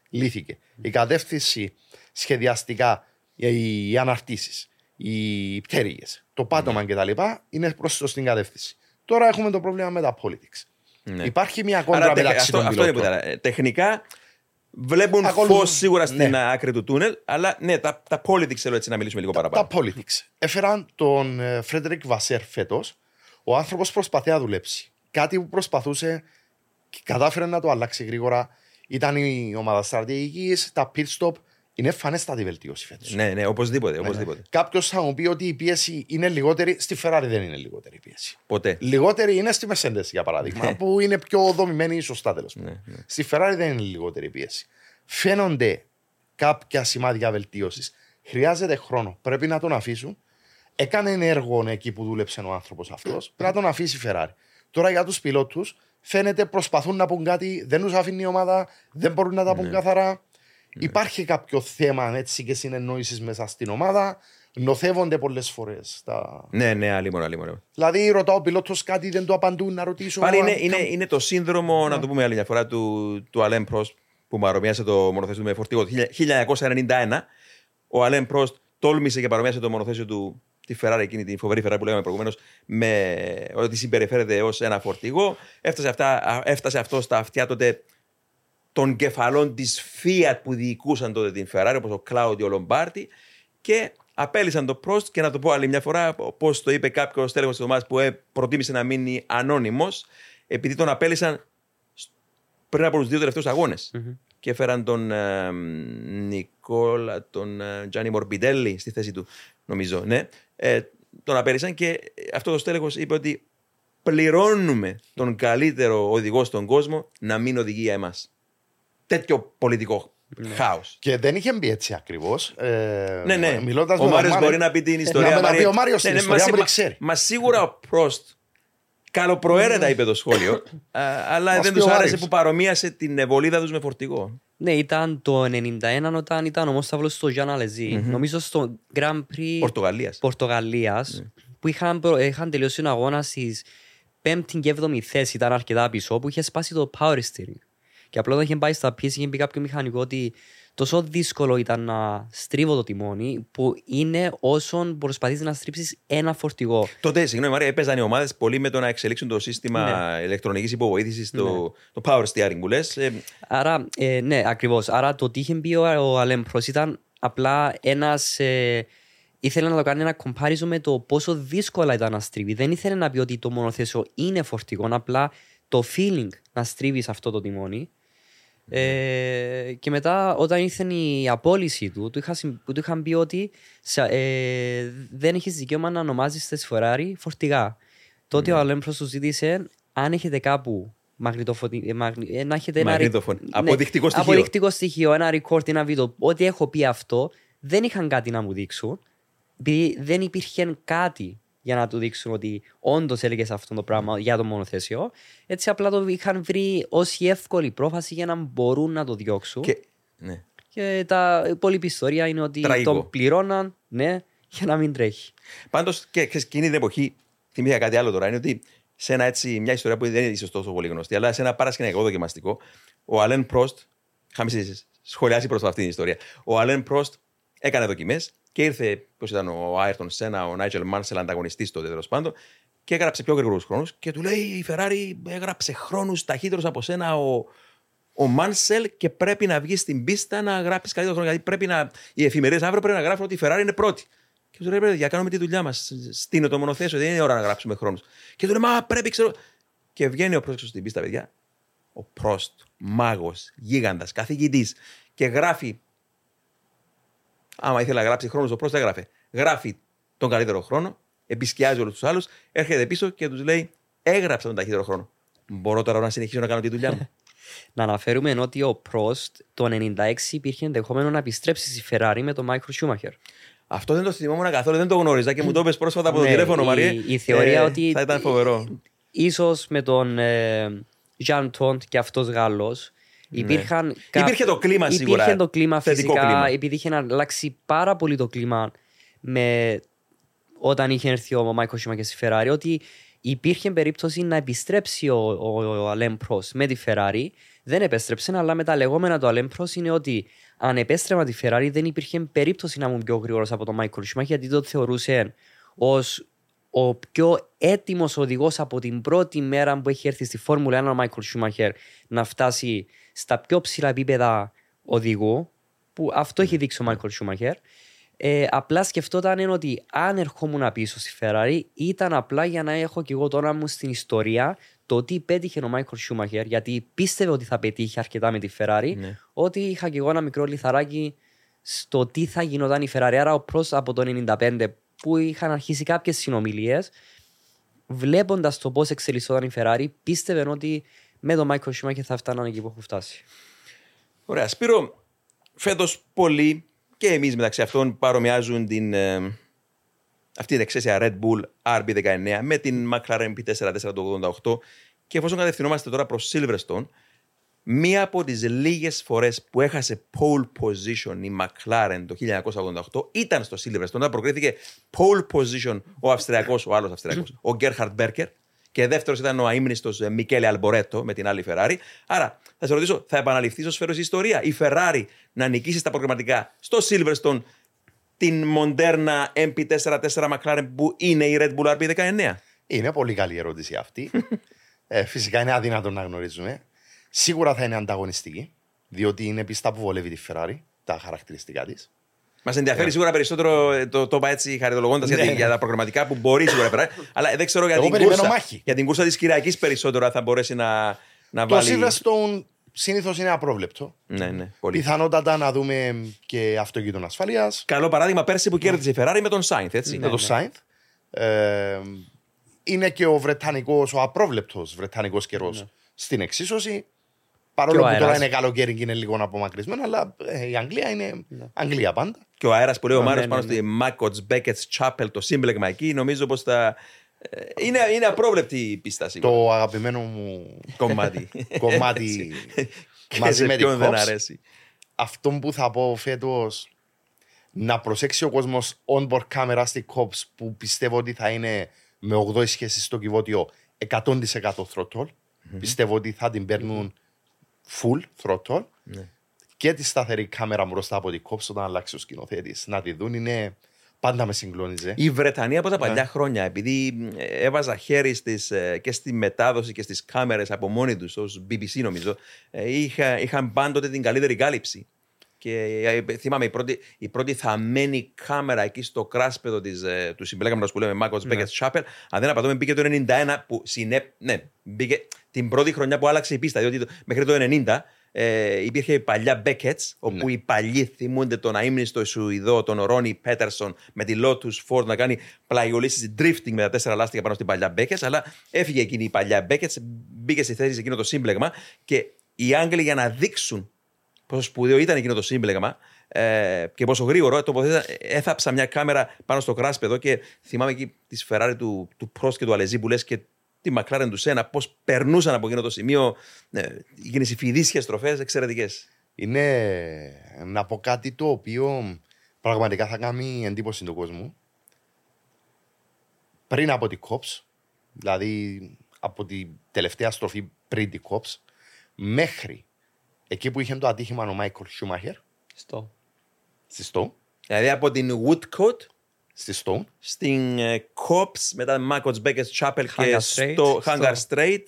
λύθηκε. Η κατεύθυνση σχεδιαστικά, οι οι αναρτήσεις, οι πτέρυγες, το πάτωμα κτλ. είναι προς την κατεύθυνση. Τώρα έχουμε το πρόβλημα με τα politics. Ναι. Υπάρχει μια κόντρα Άρα, τε- μεταξύ αυτό, των αυτό είναι που πιλότων. ήθελα. Ε, Τεχνικά βλέπουν Ακολουθούν. φως σίγουρα στην Ναι. άκρη του τούνελ, αλλά ναι, τα, τα politics θέλω έτσι να μιλήσουμε λίγο παραπάνω. Τα politics. Έφεραν τον ε, Φρέντερικ Βασέρ φέτος. Ο άνθρωπος προσπαθεί να δουλέψει. Κάτι που προσπαθούσε και κατάφερε να το αλλάξει γρήγορα. Ήταν η ομάδα στρατηγικής, τα pit stop. Είναι εμφανέστατη βελτίωση φέτος. Ναι, ναι, οπωσδήποτε. οπωσδήποτε. Κάποιος θα μου πει ότι η πίεση είναι λιγότερη. Στη Ferrari δεν είναι λιγότερη η πίεση. Ποτέ. Λιγότερη είναι στη Mercedes για παράδειγμα, που είναι πιο δομημένη ή σωστά τέλος πάντων. Ναι, Στη Ferrari δεν είναι λιγότερη η πίεση. Φαίνονται κάποια σημάδια βελτίωσης. Χρειάζεται χρόνο. Πρέπει να τον αφήσουν. Έκανε έργο εκεί που δούλεψε ο άνθρωπος αυτός. Πρέπει να τον αφήσει η Ferrari. Τώρα για τους πιλότους φαίνεται προσπαθούν να πούν κάτι, δεν τους αφήνει η ομάδα, δεν μπορούν να τα πούν καθαρά. Υπάρχει κάποιο θέμα έτσι και συνεννόησης μέσα στην ομάδα. Νοθεύονται πολλές φορές. Τα... Ναι, ναι, αλλήμον, αλλήμον. Δηλαδή, ρωτάω ο πιλότος κάτι, δεν το απαντούν, να ρωτήσω. Πάλι αν είναι, είναι, κα- είναι το σύνδρομο, να το πούμε άλλη μια φορά, του, του Αλέμ Πρόστ που παρομοίασε το μονοθέσιο του με φορτηγό. Το 1991 ο Αλέμ Πρόστ τόλμησε και παρομοίασε το μονοθέσιο του τη Ferrari, εκείνη τη φοβερή Ferrari που λέγαμε προηγουμένως, με ότι συμπεριφέρεται ως ένα φορτηγό. Έφτασε, αυτά, α, έφτασε αυτό στα αυτιά τότε των κεφαλών της Fiat που διοικούσαν τότε την Ferrari, όπως ο Κλάουδιο Λομπάρτι, και απέλησαν το Prost και να το πω άλλη μια φορά, όπως το είπε κάποιος τέλεχος της ομάδας που ε, προτίμησε να μείνει ανώνυμος, επειδή τον απέλησαν πριν από τους δύο τελευταίους αγώνες. Και έφεραν τον ε, Νικόλα, τον ε, Τζάνι Μορμπιντέλη στη θέση του, νομίζω. Ναι. Ε, τον απέλησαν και αυτό το στέλεχος είπε ότι πληρώνουμε τον καλύτερο οδηγό στον κόσμο να μην οδηγεί για εμάς. Τέτοιο πολιτικό χάος. Και δεν είχε μπει έτσι ακριβώς. Ε, Ναι, ναι. Μιλώντας ο με τον Μάριος Μάριο- μπορεί να πει την Ε, ιστορία. Να με τα Μάρια. πει ο Μάριος την Ναι, ναι, ιστορία μα- που την μα- ξέρει. Μα σίγουρα ο Πρόστ καλοπροαίρετα είπε το σχόλιο, α, αλλά Μας δεν πει τους ο άρεσε Άρης. που παρομοίασε την βολίδα τους με φορτηγό. Ναι, ήταν το 91 όταν ήταν ομόσταυλος στο Γιάννα Λεζή. Νομίζω στο Grand Prix Πορτογαλίας. Πορτογαλίας που είχαν, προ- είχαν τελειώσει τον αγώνας στις πέμπτη και έβδομη θέση, ήταν αρκετά πίσω, που είχε σπάσει το power steering. Και απλά όταν είχε πάει στα πίεση είχε πει κάποιο μηχανικό ότι τόσο δύσκολο ήταν να στρίβω το τιμόνι που είναι όσον προσπαθείς να στρίψεις ένα φορτηγό. Τότε, συγγνώμη, Μάρια, έπαιζαν οι ομάδες πολύ με το να εξελίξουν το σύστημα Ναι. ηλεκτρονικής υποβοήθησης, το, το power steering που λες. Άρα, ε, ναι, ακριβώς. Άρα το τι είχε πει ο, ο Αλέμ Προς ήταν απλά ένας. Ε, ήθελε να το κάνει ένα comparison με το πόσο δύσκολα ήταν να στρίβει. Δεν ήθελε να πει ότι το μονοθέσιο είναι φορτηγό, απλά το feeling να στρίβεις αυτό το τιμόνι. Ε, και μετά όταν ήρθε η απόλυση του, του, είχα, συμ- που του είχαν πει ότι σε- ε, δεν έχεις δικαίωμα να ονομάζεις τις Ferrari φορτηγά. Τότε ο Αλέμ Προς του ζήτησε αν έχετε κάπου μαγνητοφωτι... ε, μαγνη- ε, να έχετε ένα ρε- Μαγνητοφων- αποδεικτικό στοιχείο. αποδεικτικό στοιχείο, ένα record, ένα βίντεο. Ό,τι έχω πει αυτό, δεν είχαν κάτι να μου δείξουν. Επειδή δεν υπήρχε κάτι για να του δείξουν ότι όντως έλεγες αυτό το πράγμα για το μονοθέσιο. Έτσι απλά το είχαν βρει ω η εύκολη πρόφαση για να μπορούν να το διώξουν. Και, Και, ναι. τα η υπόλοιπη ιστορία είναι ότι Τραγικό. τον πληρώναν, ναι, για να μην τρέχει. Πάντως και, και εκείνη την εποχή θυμήθηκα κάτι άλλο τώρα. Είναι ότι σε ένα έτσι, μια ιστορία που δεν είναι ίσω τόσο πολύ γνωστή, αλλά σε ένα παρασκηνιακό δοκιμαστικό, ο Αλέν Πρόστ. Είχαμε συζητήσει- σχολιάσει προ αυτή την ιστορία. Ο Αλέν Πρόστ έκανε δοκιμές και ήρθε, πώς ήταν ο Άιρτον Σένα, ο Νάιτζελ Μάρσελ, ανταγωνιστής τότε τέλος πάντων, και έγραψε πιο γρήγορους χρόνους και του λέει η Ferrari έγραψε χρόνους ταχύτερους από σένα ο, ο Μάνσελ και πρέπει να βγεις στην πίστα να γράψεις καλύτερο χρόνο. Γιατί πρέπει να, οι εφημερίδες αύριο πρέπει να γράφουν ότι η Ferrari είναι πρώτη. Και του λέει: Πρέπει να κάνουμε τη δουλειά μας. Στείνω το μονοθέσιο, δεν είναι ώρα να γράψουμε χρόνους. Και του λέει: Μα πρέπει, ξέρω. Και βγαίνει ο πρόσεξος στην πίστα, παιδιά. Ο Πρόστ, μάγος, γίγαντας, καθηγητής. Και γράφει. Άμα ήθελε να γράψει χρόνο, ο Πρόστ έγραφε. Γράφει τον καλύτερο χρόνο, επισκιάζει όλους τους άλλους, έρχεται πίσω και τους λέει: Έγραψα τον ταχύτερο χρόνο. Μπορώ τώρα να συνεχίσω να κάνω τη δουλειά μου. Να αναφέρουμε ότι ο Πρόστ το 96 υπήρχε ενδεχόμενο να επιστρέψει στη Ferrari με τον Μάικλ Σούμαχερ. Αυτό δεν το θυμόμουν καθόλου, δεν το γνώριζα και μου το είπες πρόσφατα από το Ναι, τηλέφωνο, η- Μαρία. η θεωρία ότι- Θα ήταν φοβερό. Ίσως με τον ε, Jean Tont και αυτός Γάλλος υπήρχαν... κα- Ναι. Υπήρχε το κλίμα σίγουρα, Υπήρχε το κλίμα θετικό φυσικά, κλίμα. επειδή είχε αλλάξει πάρα πολύ το κλίμα με, όταν είχε έρθει ο Μάικο Σιμάκε στη Ferrari, ότι υπήρχε περίπτωση να επιστρέψει ο, ο, ο Alain Prost με τη Ferrari. Δεν επέστρεψε, αλλά με τα λεγόμενα του Alain Prost είναι ότι αν επέστρεψα τη Ferrari δεν υπήρχε περίπτωση να ήμουν πιο γρήγορος από τον Μάικλ Σούμαχερ, γιατί το θεωρούσε ως ο πιο έτοιμος οδηγός από την πρώτη μέρα που έχει έρθει στη Φόρμουλα 1 ο Μάικλ Σούμαχερ να φτάσει στα πιο ψηλά επίπεδα οδηγού, που αυτό έχει δείξει ο Μάικλ Σούμαχερ. Ε, απλά σκεφτόταν ότι αν ερχόμουν πίσω στη Ferrari ήταν απλά για να έχω και εγώ το όνομα μου στην ιστορία το τι πέτυχε ο Μάικλ Σούμαχερ, γιατί πίστευε ότι θα πετύχει αρκετά με τη Ferrari, Ναι. ότι είχα και εγώ ένα μικρό λιθαράκι στο τι θα γινόταν η Ferrari. Άρα ο Προς από το 95 που είχαν αρχίσει κάποιες συνομιλίες, βλέποντας το πώς εξελισσόταν η Ferrari, πίστευε ότι με τον Μάικλ Σούμαχερ θα φτάναν εκεί που έχουν φτάσει. Ωραία. Σπύρο, φέτος πολλοί και εμείς μεταξύ αυτών παρομοιάζουν την, ε, αυτή την εξαίσια Red Bull RB19 με την McLaren P4 του 88 και εφόσον κατευθυνόμαστε τώρα προς Silverstone, μία από τις λίγες φορές που έχασε pole position η McLaren το 1988 ήταν στο Silverstone. Όταν προκρίθηκε pole position ο Αυστριακός, ο άλλος Αυστριακός, ο Gerhard Berger. Και δεύτερος ήταν ο αίμνηστο Μικέλε Αλμπορέτο με την άλλη Ferrari. Άρα θα σε ρωτήσω, θα επαναληφθείς ως φέρος η ιστορία η Ferrari να νικήσεις στα προγραμματικά στο Silverstone την μοντέρνα MP44 McLaren που είναι η Red Bull RB19. Είναι πολύ καλή ερώτηση αυτή. ε, φυσικά είναι αδύνατο να γνωρίζουμε. Σίγουρα θα είναι ανταγωνιστική, διότι είναι πιστά που βολεύει τη Ferrari, τα χαρακτηριστικά της. Μας ενδιαφέρει σίγουρα περισσότερο, ε, το, το είπα έτσι χαριτολογώντα Ναι, για, τη- ναι. για τα προγραμματικά που μπορεί σίγουρα να περάσει. Αλλά δεν ξέρω για Εγώ την, περιμένω κούρσα, μάχη. για την κούρσα της Κυριακής περισσότερο αν θα μπορέσει να, να Το βάλει. Silverstone συνήθως είναι απρόβλεπτο. Ναι, ναι, πολύ. Πιθανότατα να δούμε και αυτοκίνητο ασφαλείας. Καλό παράδειγμα πέρσι που κέρδισε η Ferrari με τον Σάινθ, έτσι. με το Σάινθ. Ε, είναι και ο Βρετανικός, ο απρόβλεπτος Βρετανικός καιρός στην εξίσωση. Παρόλο Και ο που τώρα αέρας. είναι καλοκαίρι και είναι λίγο απομακρυσμένο, αλλά ε, η Αγγλία είναι Αγγλία πάντα. Και ο αέρας που λέει ο Ναι, Μάριος ναι, πάνω ναι. στη Μάκοτς Μπέκετς Chapel, το σύμπλεγμα εκεί, νομίζω πως θα. ε, Είναι, είναι απρόβλεπτη η πίστα σίγουρα. Το αγαπημένο μου κομμάτι. κομμάτι Και μαζί σε με την ποιον δεν Cops. αρέσει. αυτό που θα πω φέτος να προσέξει ο κόσμος on-board camera στη COPS που πιστεύω ότι θα είναι με 8 σχέση στο κυβότιο 100% throttle. Πιστεύω ότι θα την παίρνουν full throttle. Ναι. Και τη σταθερή κάμερα μπροστά από την COPS όταν αλλάξει ο σκηνοθέτης. Να τη δουν είναι. Πάντα με συγκλώνιζε. Η Βρετανία από τα Ναι. παλιά χρόνια, επειδή ε, έβαζα χέρι στις, ε, και στη μετάδοση και στις κάμερες από μόνοι τους, ως BBC νομίζω, ε, είχα, είχαν πάντοτε την καλύτερη κάλυψη. Και ε, θυμάμαι η πρώτη, η πρώτη θαμμένη κάμερα εκεί στο κράσπεδο της, ε, του συμπλέγματος που λέμε Μάκος Μπέκετ Chapel, αν δεν απατώμε μπήκε το 91 που συνέ, ναι, μπήκε την πρώτη χρονιά που άλλαξε η πίστα, διότι το- μέχρι το 90 ε, υπήρχε η παλιά Beckett's, όπου Ναι. οι παλιοί θυμούνται τον αείμνηστο Σουηδό, τον Ρόνι Πέτερσον, με τη Lotus Ford να κάνει πλαγιολίσει drifting με τα τέσσερα λάστιχα πάνω στην παλιά Beckett's, αλλά έφυγε εκείνη η παλιά Beckett's, μπήκε στη θέση σε εκείνο το σύμπλεγμα και οι Άγγλοι για να δείξουν πόσο σπουδαίο ήταν εκείνο το σύμπλεγμα ε, και πόσο γρήγορο τοποθέτησα, έθαψα μια κάμερα πάνω στο κράσπεδο και θυμάμαι εκεί τη Ferrari του, του Prost και του Αλεζή που λες και τη McLaren τους Σένα, πώς περνούσαν από εκείνο το σημείο. Ε, εκείνε οι φιδίσιε στροφέ εξαιρετικές. Είναι να πω κάτι το οποίο πραγματικά θα κάνει εντύπωση στον κόσμο. Πριν από την COPS, δηλαδή από την τελευταία στροφή πριν την COPS, μέχρι εκεί που είχε το ατύχημα ο Μάικλ Σούμαχερ Στο. στη Stone, Δηλαδή από την Woodcote στη Stone στην ε, Cops, μετά Mάκοτ Μπέκετ Chapel και Hangar Straight, στο στο- Hangar Straight.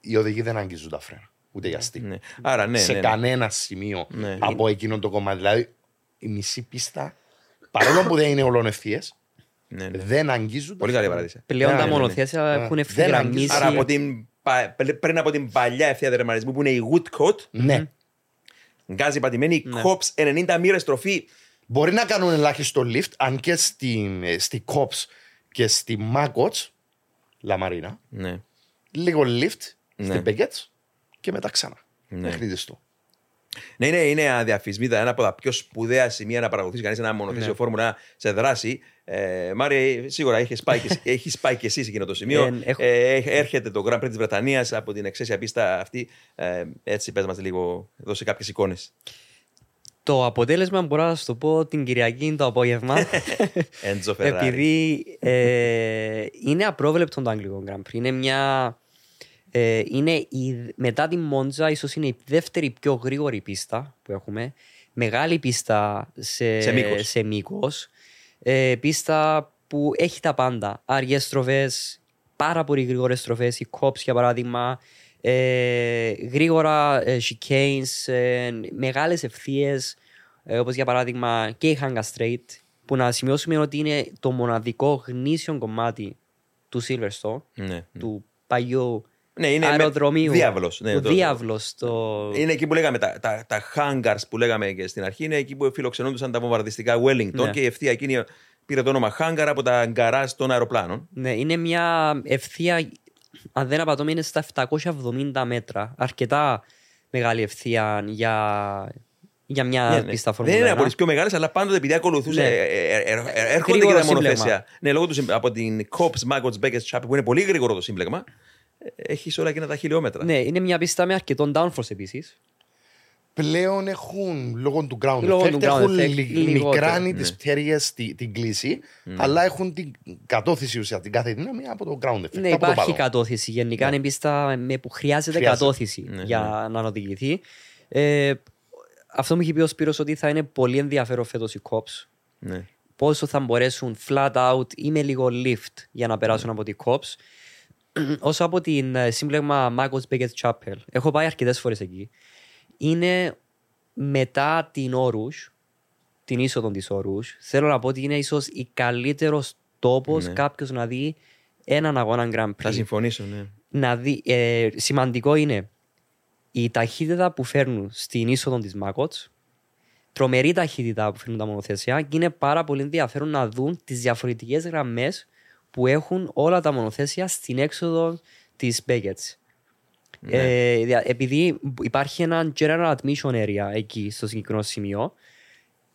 οι οδηγοί δεν αγγίζουν τα φρένα. ούτε για αστή. Ναι. Άρα, ναι. σε ναι, ναι. κανένα σημείο Ναι. από εκείνο το κομμάτι. Δηλαδή, η μισή πίστα, παρόλο που δεν είναι ολονευθείε, Ναι, ναι. δεν αγγίζουν. Πολύ καλή παράδειση. Πλέον Ναι, τα ναι, ναι. μονοθέσια Ναι. έχουν Δεν ευθυγραμμίσει. Άρα από την, πα- πριν από την παλιά ευθεία τερματισμού που είναι η Woodcote, Ναι. γκάζι πατημένη, Ναι. Cops 90 μοίρες στροφή. Μπορεί να κάνουν ελάχιστο lift, αν και στην, ε, στη Cops και στη Magots, Λαμαρίνα, Ναι. λίγο lift Ναι. στην Beckett και μετά ξανά. Ναι. Μέχρι το. Ναι, είναι, είναι αδιαφυσβήτα ένα από τα πιο σπουδαία σημεία να παρακολουθήσει κανείς ένα μονοθέσιο Ναι. Φόρμουλα 1 σε δράση. Ε, Μάρι, σίγουρα έχεις πάει, και, έχεις πάει και εσύ σε εκείνο το σημείο. Ε, έχω- Ε, έχ- έρχεται το Grand Prix της Βρετανίας από την εξαίσια πίστα αυτή. Ε, έτσι, πες μας λίγο, δώσε κάποιες εικόνες. Το αποτέλεσμα μπορώ να σου το πω την Κυριακή το απόγευμα. Έντζο Φεράρι. Επειδή ε, είναι απρόβλεπτο το Αγγλικό Grand Prix. Είναι μια. Ε, είναι η, μετά τη Μόντζα, ίσως είναι η δεύτερη πιο γρήγορη πίστα που έχουμε. Μεγάλη πίστα σε, Σε μήκος. Σε μήκος. Ε, πίστα που έχει τα πάντα. Άριε στροφές, πάρα πολύ γρήγορες στροφές. Οι Cops για παράδειγμα. Ε, γρήγορα ε, chicanes, ε, μεγάλες ευθείες ε, όπως για παράδειγμα και η Hanga Straight που να σημειώσουμε ότι είναι το μοναδικό γνήσιο κομμάτι του Silverstone Ναι. του παλιού Ναι, είναι με- αεροδρομίου διάβλος, ναι, ο το- διάβλος το... Είναι εκεί που λέγαμε τα, τα, τα hangars που λέγαμε και στην αρχή, είναι εκεί που φιλοξενούνταν τα βομβαρδιστικά Wellington Ναι. και η ευθεία εκείνη πήρε το όνομα hangar από τα γκαράζ των αεροπλάνων. Ναι, είναι μια ευθεία αν δεν απατώμε είναι στα 770 μέτρα αρκετά μεγάλη ευθεία για, για μια Ναι, ναι. πίστα Δεν είναι Φόρμουλα 1. από τις πιο μεγάλες, αλλά πάντοτε επειδή ακολουθούσε. Ναι. ε, ε, ε, ε, ε, έρχονται και Γρήγορο τα μονοθέσια. σύμπλεγμα. Ναι, λόγω του συμ- από την Cops, Maggots, Beckett, Chapel που είναι πολύ γρήγορο το σύμπλεγμα. Έχεις όλα εκείνα τα χιλιόμετρα. Ναι, είναι μια πίστα με αρκετό downforce επίσης. Πλέον έχουν λόγω του ground Λόγω effect, του ground έχουν effect, λι- λιγότερο. μικράνει Ναι. τις πτέρυγες τη- την κλίση, αλλά έχουν την κατώθηση ουσιαστικά την κάθε δύναμη από το ground effect. Ναι, από το υπάρχει πάνω. κατώθηση. Γενικά είναι πίστα με που χρειάζεται, Χρειάζεται. κατώθηση Ναι, για να οδηγηθεί. Ε, αυτό μου είχε πει ο Σπύρος ότι θα είναι πολύ ενδιαφέρον φέτος οι COPs. Ναι. Πόσο θα μπορέσουν flat out ή με λίγο lift για να περάσουν από τη COPs. Όσο από την ε, σύμπλεγμα Magos Beckett Chapel. Έχω πάει αρκετές φορές εκεί. Είναι μετά την Όρους, την είσοδο της Όρους. Θέλω να πω ότι είναι ίσως η καλύτερος τόπος Ναι. κάποιος να δει έναν αγώνα Grand Θα Prix συμφωνήσω, ναι. να δει, ε, σημαντικό είναι η ταχύτητα που φέρνουν στην είσοδο της Μάκοτς, τρομερή ταχύτητα που φέρνουν τα μονοθέσια και είναι πάρα πολύ ενδιαφέρον να δουν τις διαφορετικές γραμμές που έχουν όλα τα μονοθέσια στην έξοδο της Beckett's. Ναι. Ε, δια- επειδή υπάρχει ένα general admission area εκεί στο συγκεκριμένο σημείο,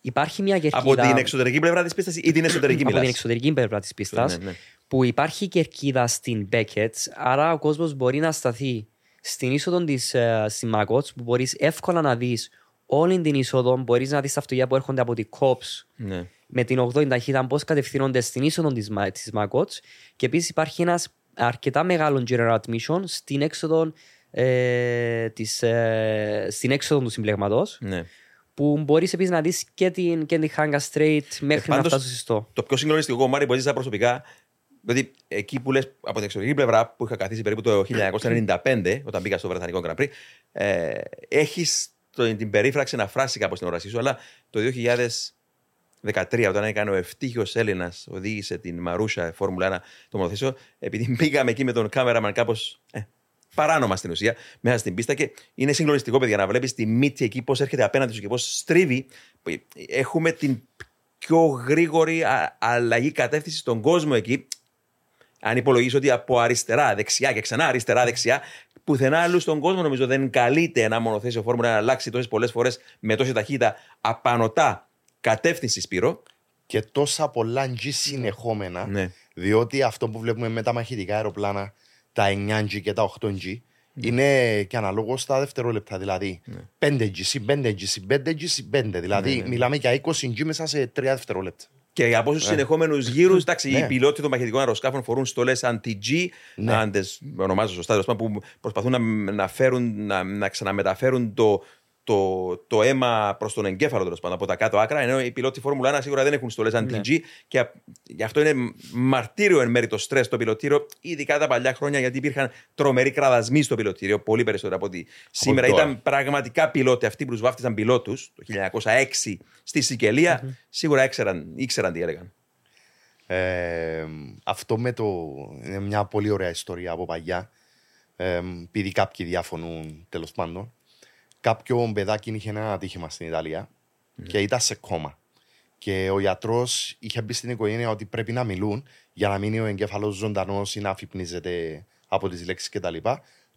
υπάρχει μια κερκίδα Από την εξωτερική πλευρά της πίστας ή την εσωτερική από μιλάς; την εξωτερική πλευρά της πίστας Ναι, ναι. που υπάρχει κερκίδα στην Beckett, άρα ο κόσμος μπορεί να σταθεί στην είσοδο της ε, στη Magots, που μπορείς εύκολα να δεις όλη την είσοδο, μπορείς να δεις τα αυτοκίνητα που έρχονται από τη COPS Ναι. Με την 80 ταχύτητα πώς κατευθύνονται στην είσοδο της, Μα- της Magots και επίσης υπάρχει ένας αρκετά μεγάλο general admission στην έξοδο, ε, της, ε, στην έξοδο του συμπλεγματός ναι. που μπορείς επίσης να δεις και την, και την Hanga Straight μέχρι να πάντως- φτάσεις στο συστό. Το πιο συγκλονιστικό κομμάτι που έζησα προσωπικά, δηλαδή εκεί που λες από την εξωτερική πλευρά που είχα καθίσει περίπου το 1995, όταν μπήκα στο Βρετανικό Grand Prix, ε, έχεις την περίφραξη να φράσει κάπως την όρασή σου, αλλά το 2013, όταν έκανε ο ευτύχιος Έλληνας, οδήγησε την Μαρούσα Φόρμουλα 1 το μονοθέσιο, επειδή μπήκαμε εκεί με τον κάμεραμαν κάπως. Ε, παράνομα στην ουσία, μέσα στην πίστα και είναι συγκλονιστικό, παιδιά, να βλέπεις τη μύτη εκεί πώς έρχεται απέναντι σου και πώς στρίβει. Έχουμε την πιο γρήγορη α- αλλαγή κατεύθυνσης στον κόσμο εκεί. Αν υπολογίσω ότι από αριστερά, δεξιά και ξανά αριστερά, δεξιά, πουθενά αλλού στον κόσμο νομίζω δεν καλείται ένα μονοθέσιο φόρμουλα να αλλάξει τόσες πολλές φορές με τόση ταχύτητα απανοτά κατεύθυνση Σπύρο. Και τόσα πολλά G συνεχόμενα, Ναι. διότι αυτό που βλέπουμε με τα μαχητικά αεροπλάνα, τα 9G και τα 8G, είναι και αναλόγως στα δευτερόλεπτα. Δηλαδή, 5G, συν 5G, συν 5G, συν 5. Δηλαδή, μιλάμε για 20G μέσα σε 3 δευτερόλεπτα. Και από όσους συνεχόμενους γύρους, εντάξει, οι Ναι. πιλότοι των μαχητικών αεροσκάφων φορούν στολές anti-G, Ναι. αν τις ονομάζω σωστά, τέλος πάντων, που προσπαθούν να, να, φέρουν, να, να ξαναμεταφέρουν το, το, το αίμα προς τον εγκέφαλο τέλος πάντων από τα κάτω άκρα. Ενώ οι πιλότοι Φόρμουλα 1 σίγουρα δεν έχουν στολές Ναι. anti-G και α- γι' αυτό είναι μαρτύριο εν μέρει το στρες στο πιλωτήριο, ειδικά τα παλιά χρόνια γιατί υπήρχαν τρομεροί κραδασμοί στο πιλωτήριο, πολύ περισσότερο από ότι σήμερα. τώρα. Ήταν πραγματικά πιλότοι αυτοί που τους βάφτισαν πιλότους το 1906 στη σικελια σίγουρα ήξεραν, ήξεραν τι έλεγαν. Ε, αυτό με το. είναι μια πολύ ωραία ιστορία από παλιά. Ε, επειδή κάποιοι διαφωνούν τέλος πάντων. Κάποιο παιδάκι είχε ένα ατύχημα στην Ιταλία και ήταν σε κόμμα. Και ο γιατρός είχε μπει στην οικογένεια ότι πρέπει να μιλούν για να μείνει ο εγκέφαλος ζωντανός ή να αφυπνίζεται από τις λέξεις κτλ.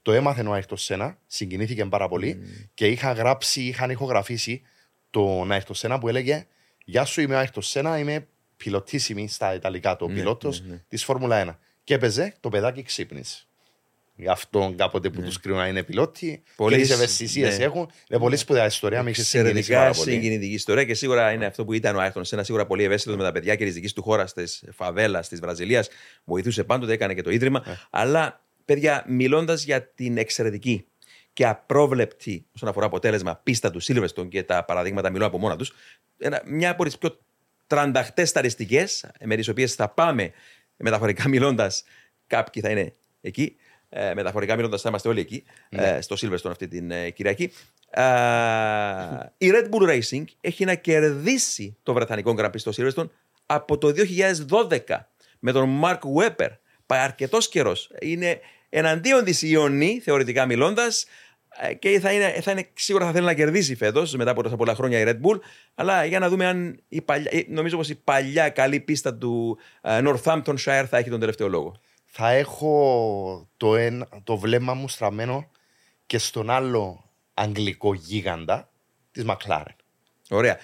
Το έμαθε ο Άιρτος Σένα, συγκινήθηκε πάρα πολύ και είχα γράψει, είχαν ηχογραφήσει τον Άιρτος Σένα που έλεγε Γεια σου, είμαι ο Άιρτος Σένα, είμαι πιλωτήσιμη στα Ιταλικά, το Ναι, πιλότος ναι, ναι. της Φόρμουλα 1. Και έπαιζε το παιδάκι ξύπνησε. Γι' αυτό κάποτε που τους κρίνουν να είναι πιλότοι, Ναι. Πολύ πολλέ σ- ευαισθησίες ναι. έχουν. Είναι πολύ σπουδαία ιστορία, με έχει συγκινήσει Εξαιρετικά πάρα πολύ. συγκινητική ιστορία και σίγουρα είναι αυτό που ήταν ο Άιρτον Σένα, σίγουρα πολύ ευαίσθητος με τα παιδιά και της δικής του χώρας, της φαβέλας της Βραζιλίας. Βοηθούσε πάντοτε, έκανε και το ίδρυμα. Ναι. Αλλά, παιδιά, μιλώντας για την εξαιρετική και απρόβλεπτη όσον αφορά αποτέλεσμα πίστα του Σίλβεστον και τα παραδείγματα μιλώ από μόνα τους, μια από τις πιο τρανταχτές σταριστικέ, με τις οποίες θα πάμε μεταφορικά μιλώντας, κάποιοι θα είναι εκεί. Ε, μεταφορικά μιλώντα, θα είμαστε όλοι εκεί, ε, στο Silverstone αυτή την ε, Κυριακή. Ε, η Red Bull Racing έχει να κερδίσει το Βρετανικό Grand Prix στο Silverstone από το 2012 με τον Mark Webber. Πάει αρκετός καιρός. Είναι εναντίον της Ιωνή, θεωρητικά μιλώντας, και θα είναι, θα είναι, σίγουρα θα θέλει να κερδίσει φέτος μετά από τόσα πολλά χρόνια η Red Bull. Αλλά για να δούμε αν η παλιά, ε, νομίζω πως η παλιά καλή πίστα του ε, Northamptonshire θα έχει τον τελευταίο λόγο. Θα έχω το, ένα, το βλέμμα μου στραμμένο και στον άλλο αγγλικό γίγαντα της Μακλάρεν. Ωραία.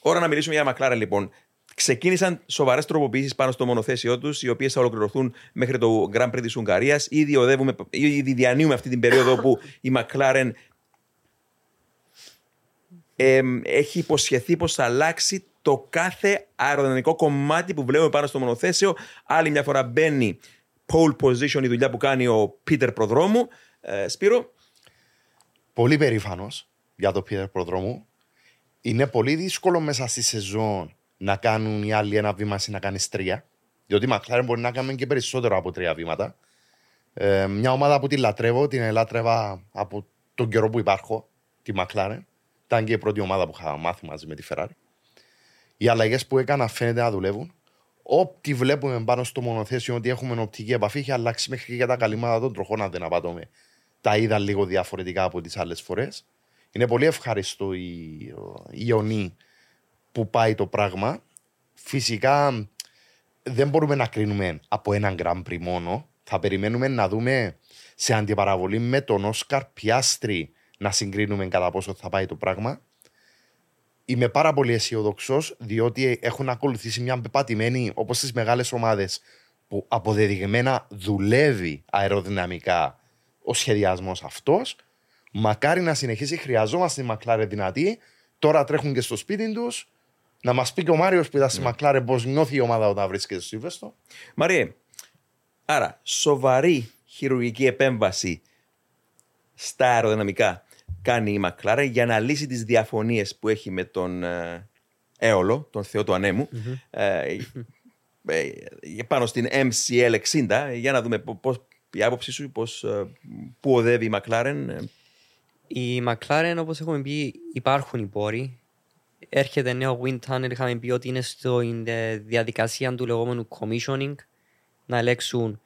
Ώρα να μιλήσουμε για McLaren λοιπόν. Ξεκίνησαν σοβαρές τροποποιήσεις πάνω στο μονοθέσιό τους, οι οποίες θα ολοκληρωθούν μέχρι το Grand Prix της Ουγγαρίας. Ήδη, οδεύουμε, ήδη διανύουμε αυτή την περίοδο που η McLaren εμ, έχει υποσχεθεί πως θα αλλάξει το κάθε αεροδυναμικό κομμάτι που βλέπουμε πάνω στο μονοθέσιο. Άλλη μια φορά μπαίνει pole position η δουλειά που κάνει ο Πίτερ Προδρόμου. Ε, Σπύρο, Πολύ περήφανος για το Πίτερ Προδρόμου. Είναι πολύ δύσκολο μέσα στη σεζόν να κάνουν οι άλλοι ένα βήμα ή να κάνεις τρία. Διότι η Μακλάρεν μπορεί να κάνουμε και περισσότερο από τρία βήματα. Ε, μια ομάδα που τη λατρεύω, την ελάτρευα από τον καιρό που υπάρχω, τη Μακλάρεν. Ήταν και η πρώτη ομάδα που είχα μάθει μαζί με τη Ferrari. Οι αλλαγές που έκανα φαίνεται να δουλεύουν. Ό,τι βλέπουμε πάνω στο μονοθέσιο ότι έχουμε οπτική επαφή έχει αλλάξει μέχρι και για τα καλυμματα των τροχών, αν δεν απατώμε. Τα είδα λίγο διαφορετικά από τις άλλες φορές. Είναι πολύ ευχαριστώ η, η Ιωνή που πάει το πράγμα. Φυσικά δεν μπορούμε να κρίνουμε από έναν Grand Prix μόνο. Θα περιμένουμε να δούμε σε αντιπαραβολή με τον Όσκαρ Πιάστρη να συγκρίνουμε κατά πόσο θα πάει το πράγμα. Είμαι πάρα πολύ αισιοδοξό διότι έχουν ακολουθήσει μια πεπατημένη όπως τις μεγάλες ομάδες που αποδεδειγμένα δουλεύει αεροδυναμικά ο σχεδιασμός αυτός. Μακάρι να συνεχίσει. Χρειαζόμαστε τη Μακλάρε δυνατή. Τώρα τρέχουν και στο σπίτι τους. Να μας πει και ο Μάριος που ήταν στη Μακλάρε πώς νιώθει η ομάδα όταν βρίσκεται στο Σύμβεστο. Μαριέ, άρα σοβαρή χειρουργική επέμβαση στα αεροδυναμικά κάνει η McLaren για να λύσει τις διαφωνίες που έχει με τον ε, Έολο, τον θεό του ανεμου ε, ε, πάνω στην MCL 60 για να δούμε πώς, η άποψή σου πώς, ε, πού οδεύει η McLaren ε, Η McLaren, όπως έχουμε πει, υπάρχουν οι πόροι. Έρχεται νέο wind tunnel. Είχαμε πει ότι είναι στην ε, διαδικασία του λεγόμενου commissioning να ελέγξουν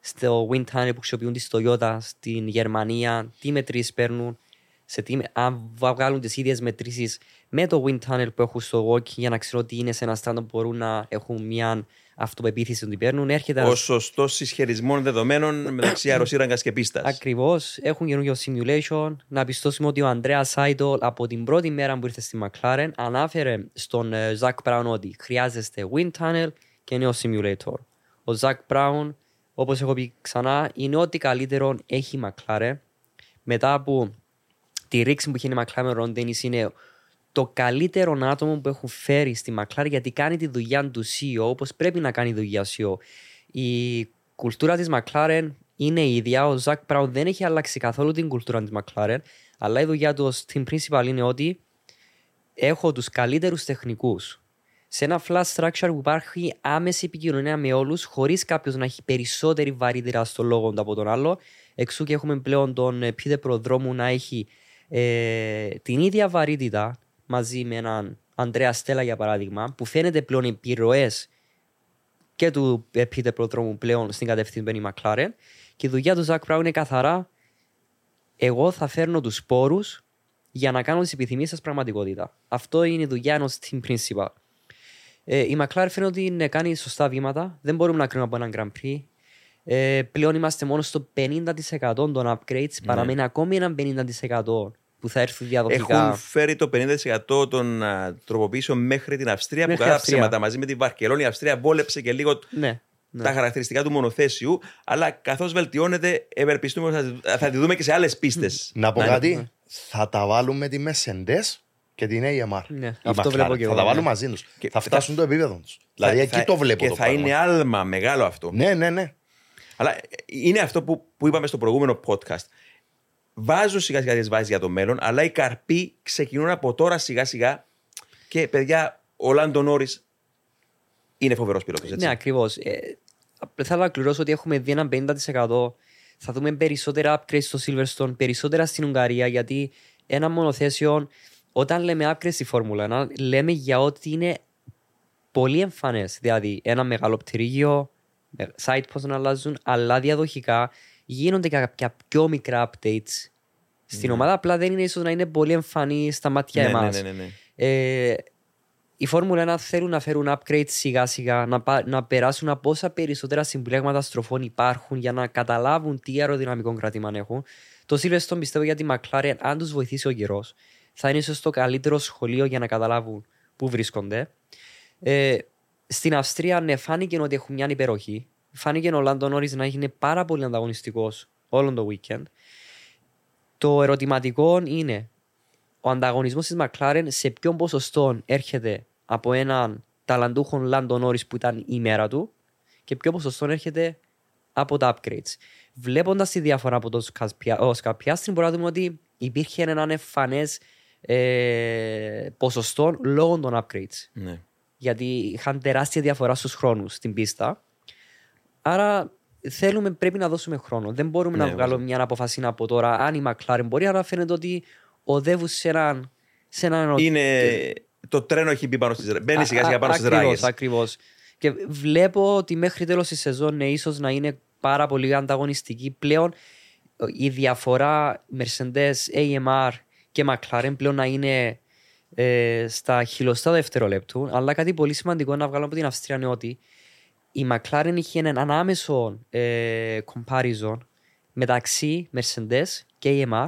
στο wind tunnel που χρησιμοποιούν τη Toyota στην Γερμανία, τι μετρήσεις παίρνουν, σε τι, αν βγάλουν τις ίδιες μετρήσεις με το wind tunnel που έχουν στο walk για να ξέρουν ότι είναι σε ένα στάντο που μπορούν να έχουν μια αυτοπεποίθηση ότι παίρνουν. Έρχεται ο σωστός συσχερισμών δεδομένων μεταξύ αεροσύραγγας και πίστας. Ακριβώς. Έχουν καινούργιο simulation. Να πιστώσουμε ότι ο Ανδρέας Σάιντολ από την πρώτη μέρα που ήρθε στη McLaren ανάφερε στον Ζακ Μπράουν ότι χρειάζεστε wind tunnel και νέο simulator. Ο Ζακ Μπράουν, όπως έχω πει ξανά, είναι ό,τι καλύτερο έχει η McLaren. Μετά από τη ρήξη που είχε η McLaren με Ρον Dennis είναι το καλύτερο άτομο που έχουν φέρει στη McLaren γιατί κάνει τη δουλειά του CEO όπως πρέπει να κάνει δουλειά CEO. Η κουλτούρα της McLaren είναι η ίδια. Ο Ζακ Μπράουν δεν έχει αλλάξει καθόλου την κουλτούρα της McLaren. Αλλά η δουλειά του ως team principal είναι ότι έχω τους καλύτερους τεχνικούς σε ένα flat structure που υπάρχει άμεση επικοινωνία με όλους χωρίς κάποιος να έχει περισσότερη βαρύτητα στο λόγο του από τον άλλο. Εξού και έχουμε πλέον τον ε, Πίτε Προδρόμου να έχει ε, την ίδια βαρύτητα μαζί με έναν Αντρέα Στέλλα για παράδειγμα που φαίνεται πλέον επιρροές και του Πίτε Προδρόμου πλέον στην κατευθύνση του Benny και η δουλειά του Ζακ Πράου είναι καθαρά εγώ θα φέρνω τους σπόρους για να κάνω τις επιθυμίες σας πραγματικότητα. Αυτό είναι η δουλειά ενός team principal. Ε, η McLaren φαίνεται ότι είναι κάνει σωστά βήματα. Δεν μπορούμε να κρίνουμε από έναν Grand Prix. Ε, πλέον είμαστε μόνο στο 50% των upgrades. Ναι. Παραμένει ακόμη ένα 50% που θα έρθει διαδοχικά. Έχουν φέρει το 50% των uh, τροποποιήσεων μέχρι την Αυστρία μέχρι που κατά ψέματα μαζί με την Βαρκελόνη. Η Αυστρία βόλεψε και λίγο ναι, ναι. τα χαρακτηριστικά του μονοθέσιου. Αλλά καθώς βελτιώνεται, ευελπιστούμε ότι θα, θα τη δούμε και σε άλλες πίστες. Να πω κάτι. Θα τα βάλουμε τη Mercedes και την AMR. Ναι, αυτό βλέπω και Θα τα βάλουν ναι. μαζί τους. Θα φτάσουν το επίπεδο τους. Δηλαδή εκεί το βλέπω. Και το θα είναι άλμα μεγάλο αυτό. Ναι, ναι, ναι. Αλλά είναι αυτό που, που είπαμε στο προηγούμενο podcast. Βάζουν σιγά σιγά τις βάσεις για το μέλλον, αλλά οι καρποί ξεκινούν από τώρα σιγά σιγά. Και παιδιά, ο Λάντο Νόρις είναι φοβερός πιλότος. Ναι, ακριβώς. Ε, θέλω να κληρώσω ότι έχουμε δει ένα 50%. Θα δούμε περισσότερα upgrades στο Silverstone, περισσότερα στην Ουγγαρία, γιατί ένα μονοθέσιο όταν λέμε άκρη στη Φόρμουλα 1, λέμε για ότι είναι πολύ εμφανές. Δηλαδή, ένα μεγάλο πτυρίγιο, site πώ να αλλάζουν, αλλά διαδοχικά γίνονται και κάποια πιο μικρά updates στην ναι. ομάδα. Απλά δεν είναι ίσως να είναι πολύ εμφανή στα μάτια ναι, εμάς. Ναι, ναι, ναι, ε, η Φόρμουλα 1 θέλουν να φέρουν upgrades σιγά σιγά, να, να περάσουν από όσα περισσότερα συμπλέγματα στροφών υπάρχουν για να καταλάβουν τι αεροδυναμικό κρατήμα έχουν. Το Silverstone πιστεύω για τη McLaren, αν τους βοηθήσει ο καιρός, θα είναι ίσως το καλύτερο σχολείο για να καταλάβουν πού βρίσκονται. Ε, στην Αυστρία, ναι, φάνηκε ότι έχουν μια υπεροχή. Φάνηκε ο Λάντο Νόρις να είναι πάρα πολύ ανταγωνιστικός όλο το weekend. Το ερωτηματικό είναι ο ανταγωνισμός της McLaren σε ποιον ποσοστό έρχεται από έναν ταλαντούχο Λάντο Νόρις που ήταν η μέρα του και ποιο ποσοστό έρχεται από τα upgrades. Βλέποντας τη διαφορά από τον Σκαπιάστριν, μπορούμε να δούμε ότι υπήρχε ένα εμφανές ε, ποσοστό λόγω των upgrades. Ναι. Γιατί είχαν τεράστια διαφορά στους χρόνους στην πίστα. Άρα θέλουμε, πρέπει να δώσουμε χρόνο. Δεν μπορούμε Ναι, να βγάλουμε μια αποφασή από τώρα αν η McLaren μπορεί, αλλά φαίνεται ότι οδεύουν σε έναν. Σε έναν... Είναι. Το τρένο έχει μπει πάνω στις Μπαίνει σιγά σιγά πάνω στις ράγες. Ακριβώς. Και βλέπω ότι μέχρι τέλος της σεζόν ναι, ίσως να είναι πάρα πολύ ανταγωνιστική. Πλέον η διαφορά Mercedes, AMR και McLaren πλέον να είναι ε, στα χιλιοστά δευτερολέπτου. Αλλά κάτι πολύ σημαντικό να βγάλω από την Αυστρία είναι ότι η McLaren είχε έναν άμεσο ε, comparison μεταξύ Mercedes και AMR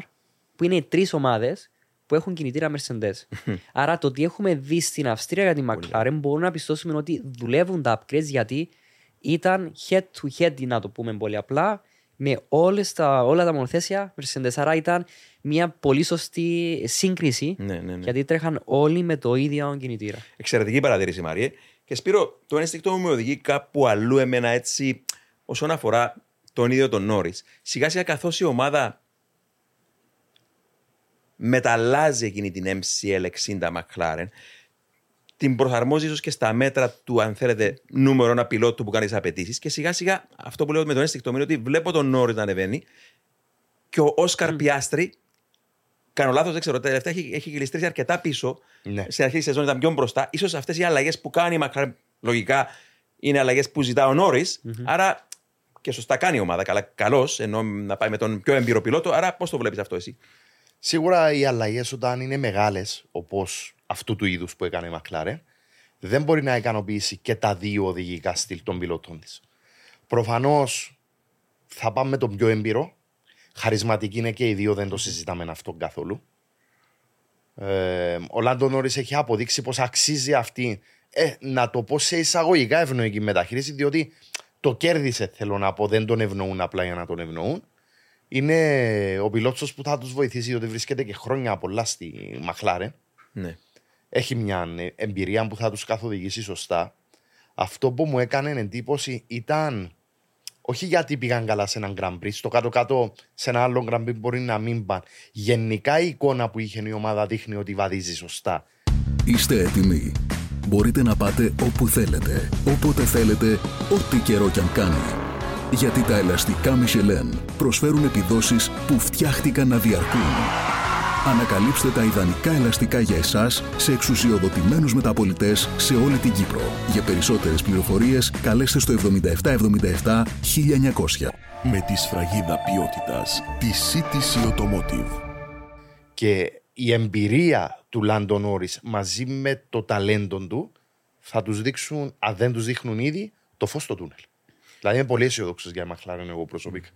που είναι οι τρεις ομάδες που έχουν κινητήρα Mercedes. Άρα το τι έχουμε δει στην Αυστρία για την McLaren μπορούμε να πιστώσουμε ότι δουλεύουν τα upgrades γιατί ήταν head to head, να το πούμε πολύ απλά, με όλες τα, όλα τα μονοθέσια Mercedes. Άρα ήταν μια πολύ σωστή σύγκριση Ναι, ναι, ναι. γιατί τρέχαν όλοι με το ίδιο κινητήρα. Εξαιρετική παρατήρηση, Μαριέ. Και Σπύρο, το ένστικτο μου με οδηγεί κάπου αλλού εμένα έτσι όσον αφορά τον ίδιο τον Νόρις. Σιγά σιγά καθώς η ομάδα μεταλλάζει εκείνη την MCL 60 McLaren, την προσαρμόζει ίσως και στα μέτρα του, αν θέλετε, νούμερο ένα πιλότου που κάνεις τι απαιτήσεις. Και σιγά σιγά αυτό που λέω με τον ένστικτο μου είναι ότι βλέπω τον Νόρι να ανεβαίνει και ο Όσκαρ Πιάστρη, κάνω λάθος, δεν ξέρω, τελευταία έχει, έχει γλιστρήσει αρκετά πίσω. Ναι. Στην αρχή της σεζόν ήταν πιο μπροστά. σω αυτές οι αλλαγές που κάνει η McLaren, λογικά είναι αλλαγές που ζητά ο νορι Άρα και σωστά κάνει η ομάδα. Καλά, καλώ, ενώ να πάει με τον πιο έμπειρο πιλότο. Άρα πώς το βλέπεις αυτό εσύ; Σίγουρα οι αλλαγές όταν είναι μεγάλες, όπως αυτού του είδους που έκανε η McLaren, δεν μπορεί να ικανοποιήσει και τα δύο οδηγικά στυλ των πιλότων της. Προφανώς θα πάμε με τον πιο έμπειρο. Χαρισματική είναι και οι δύο, δεν το συζητάμε αυτόν καθόλου. Ε, ο Λάντο Νόρις έχει αποδείξει πως αξίζει αυτή, ε, να το πω σε εισαγωγικά ευνοϊκή μεταχείριση, διότι το κέρδισε, θέλω να πω. Δεν τον ευνοούν απλά για να τον ευνοούν. Είναι ο πιλότσο που θα τους βοηθήσει, διότι βρίσκεται και χρόνια πολλά στη Μαχλάρε. Ναι. Έχει μια εμπειρία που θα τους καθοδηγήσει σωστά. Αυτό που μου έκανε εντύπωση ήταν όχι γιατί πήγαν καλά σε έναν Grand Prix, στο κάτω-κάτω σε ένα άλλο Grand Prix μπορεί να μην πάνε. Γενικά η εικόνα που είχε η ομάδα δείχνει ότι βαδίζει σωστά. Είστε έτοιμοι. Μπορείτε να πάτε όπου θέλετε, όποτε θέλετε, ό,τι καιρό κι αν κάνει. Γιατί τα ελαστικά Michelin προσφέρουν επιδόσεις που φτιάχτηκαν να διαρκούν. Ανακαλύψτε τα ιδανικά ελαστικά για εσάς σε εξουσιοδοτημένους μεταπολιτές σε όλη την Κύπρο. Για περισσότερες πληροφορίες καλέστε στο 7777 1900. Με τη σφραγίδα ποιότητας τη CTC Automotive. Και η εμπειρία του Λάντον Όρις μαζί με το ταλέντο του θα τους δείξουν, αν δεν τους δείχνουν ήδη, το φως στο τούνελ. Δηλαδή είμαι πολύ αισιοδόξος για Μαχλάρεν εγώ προσωπικά.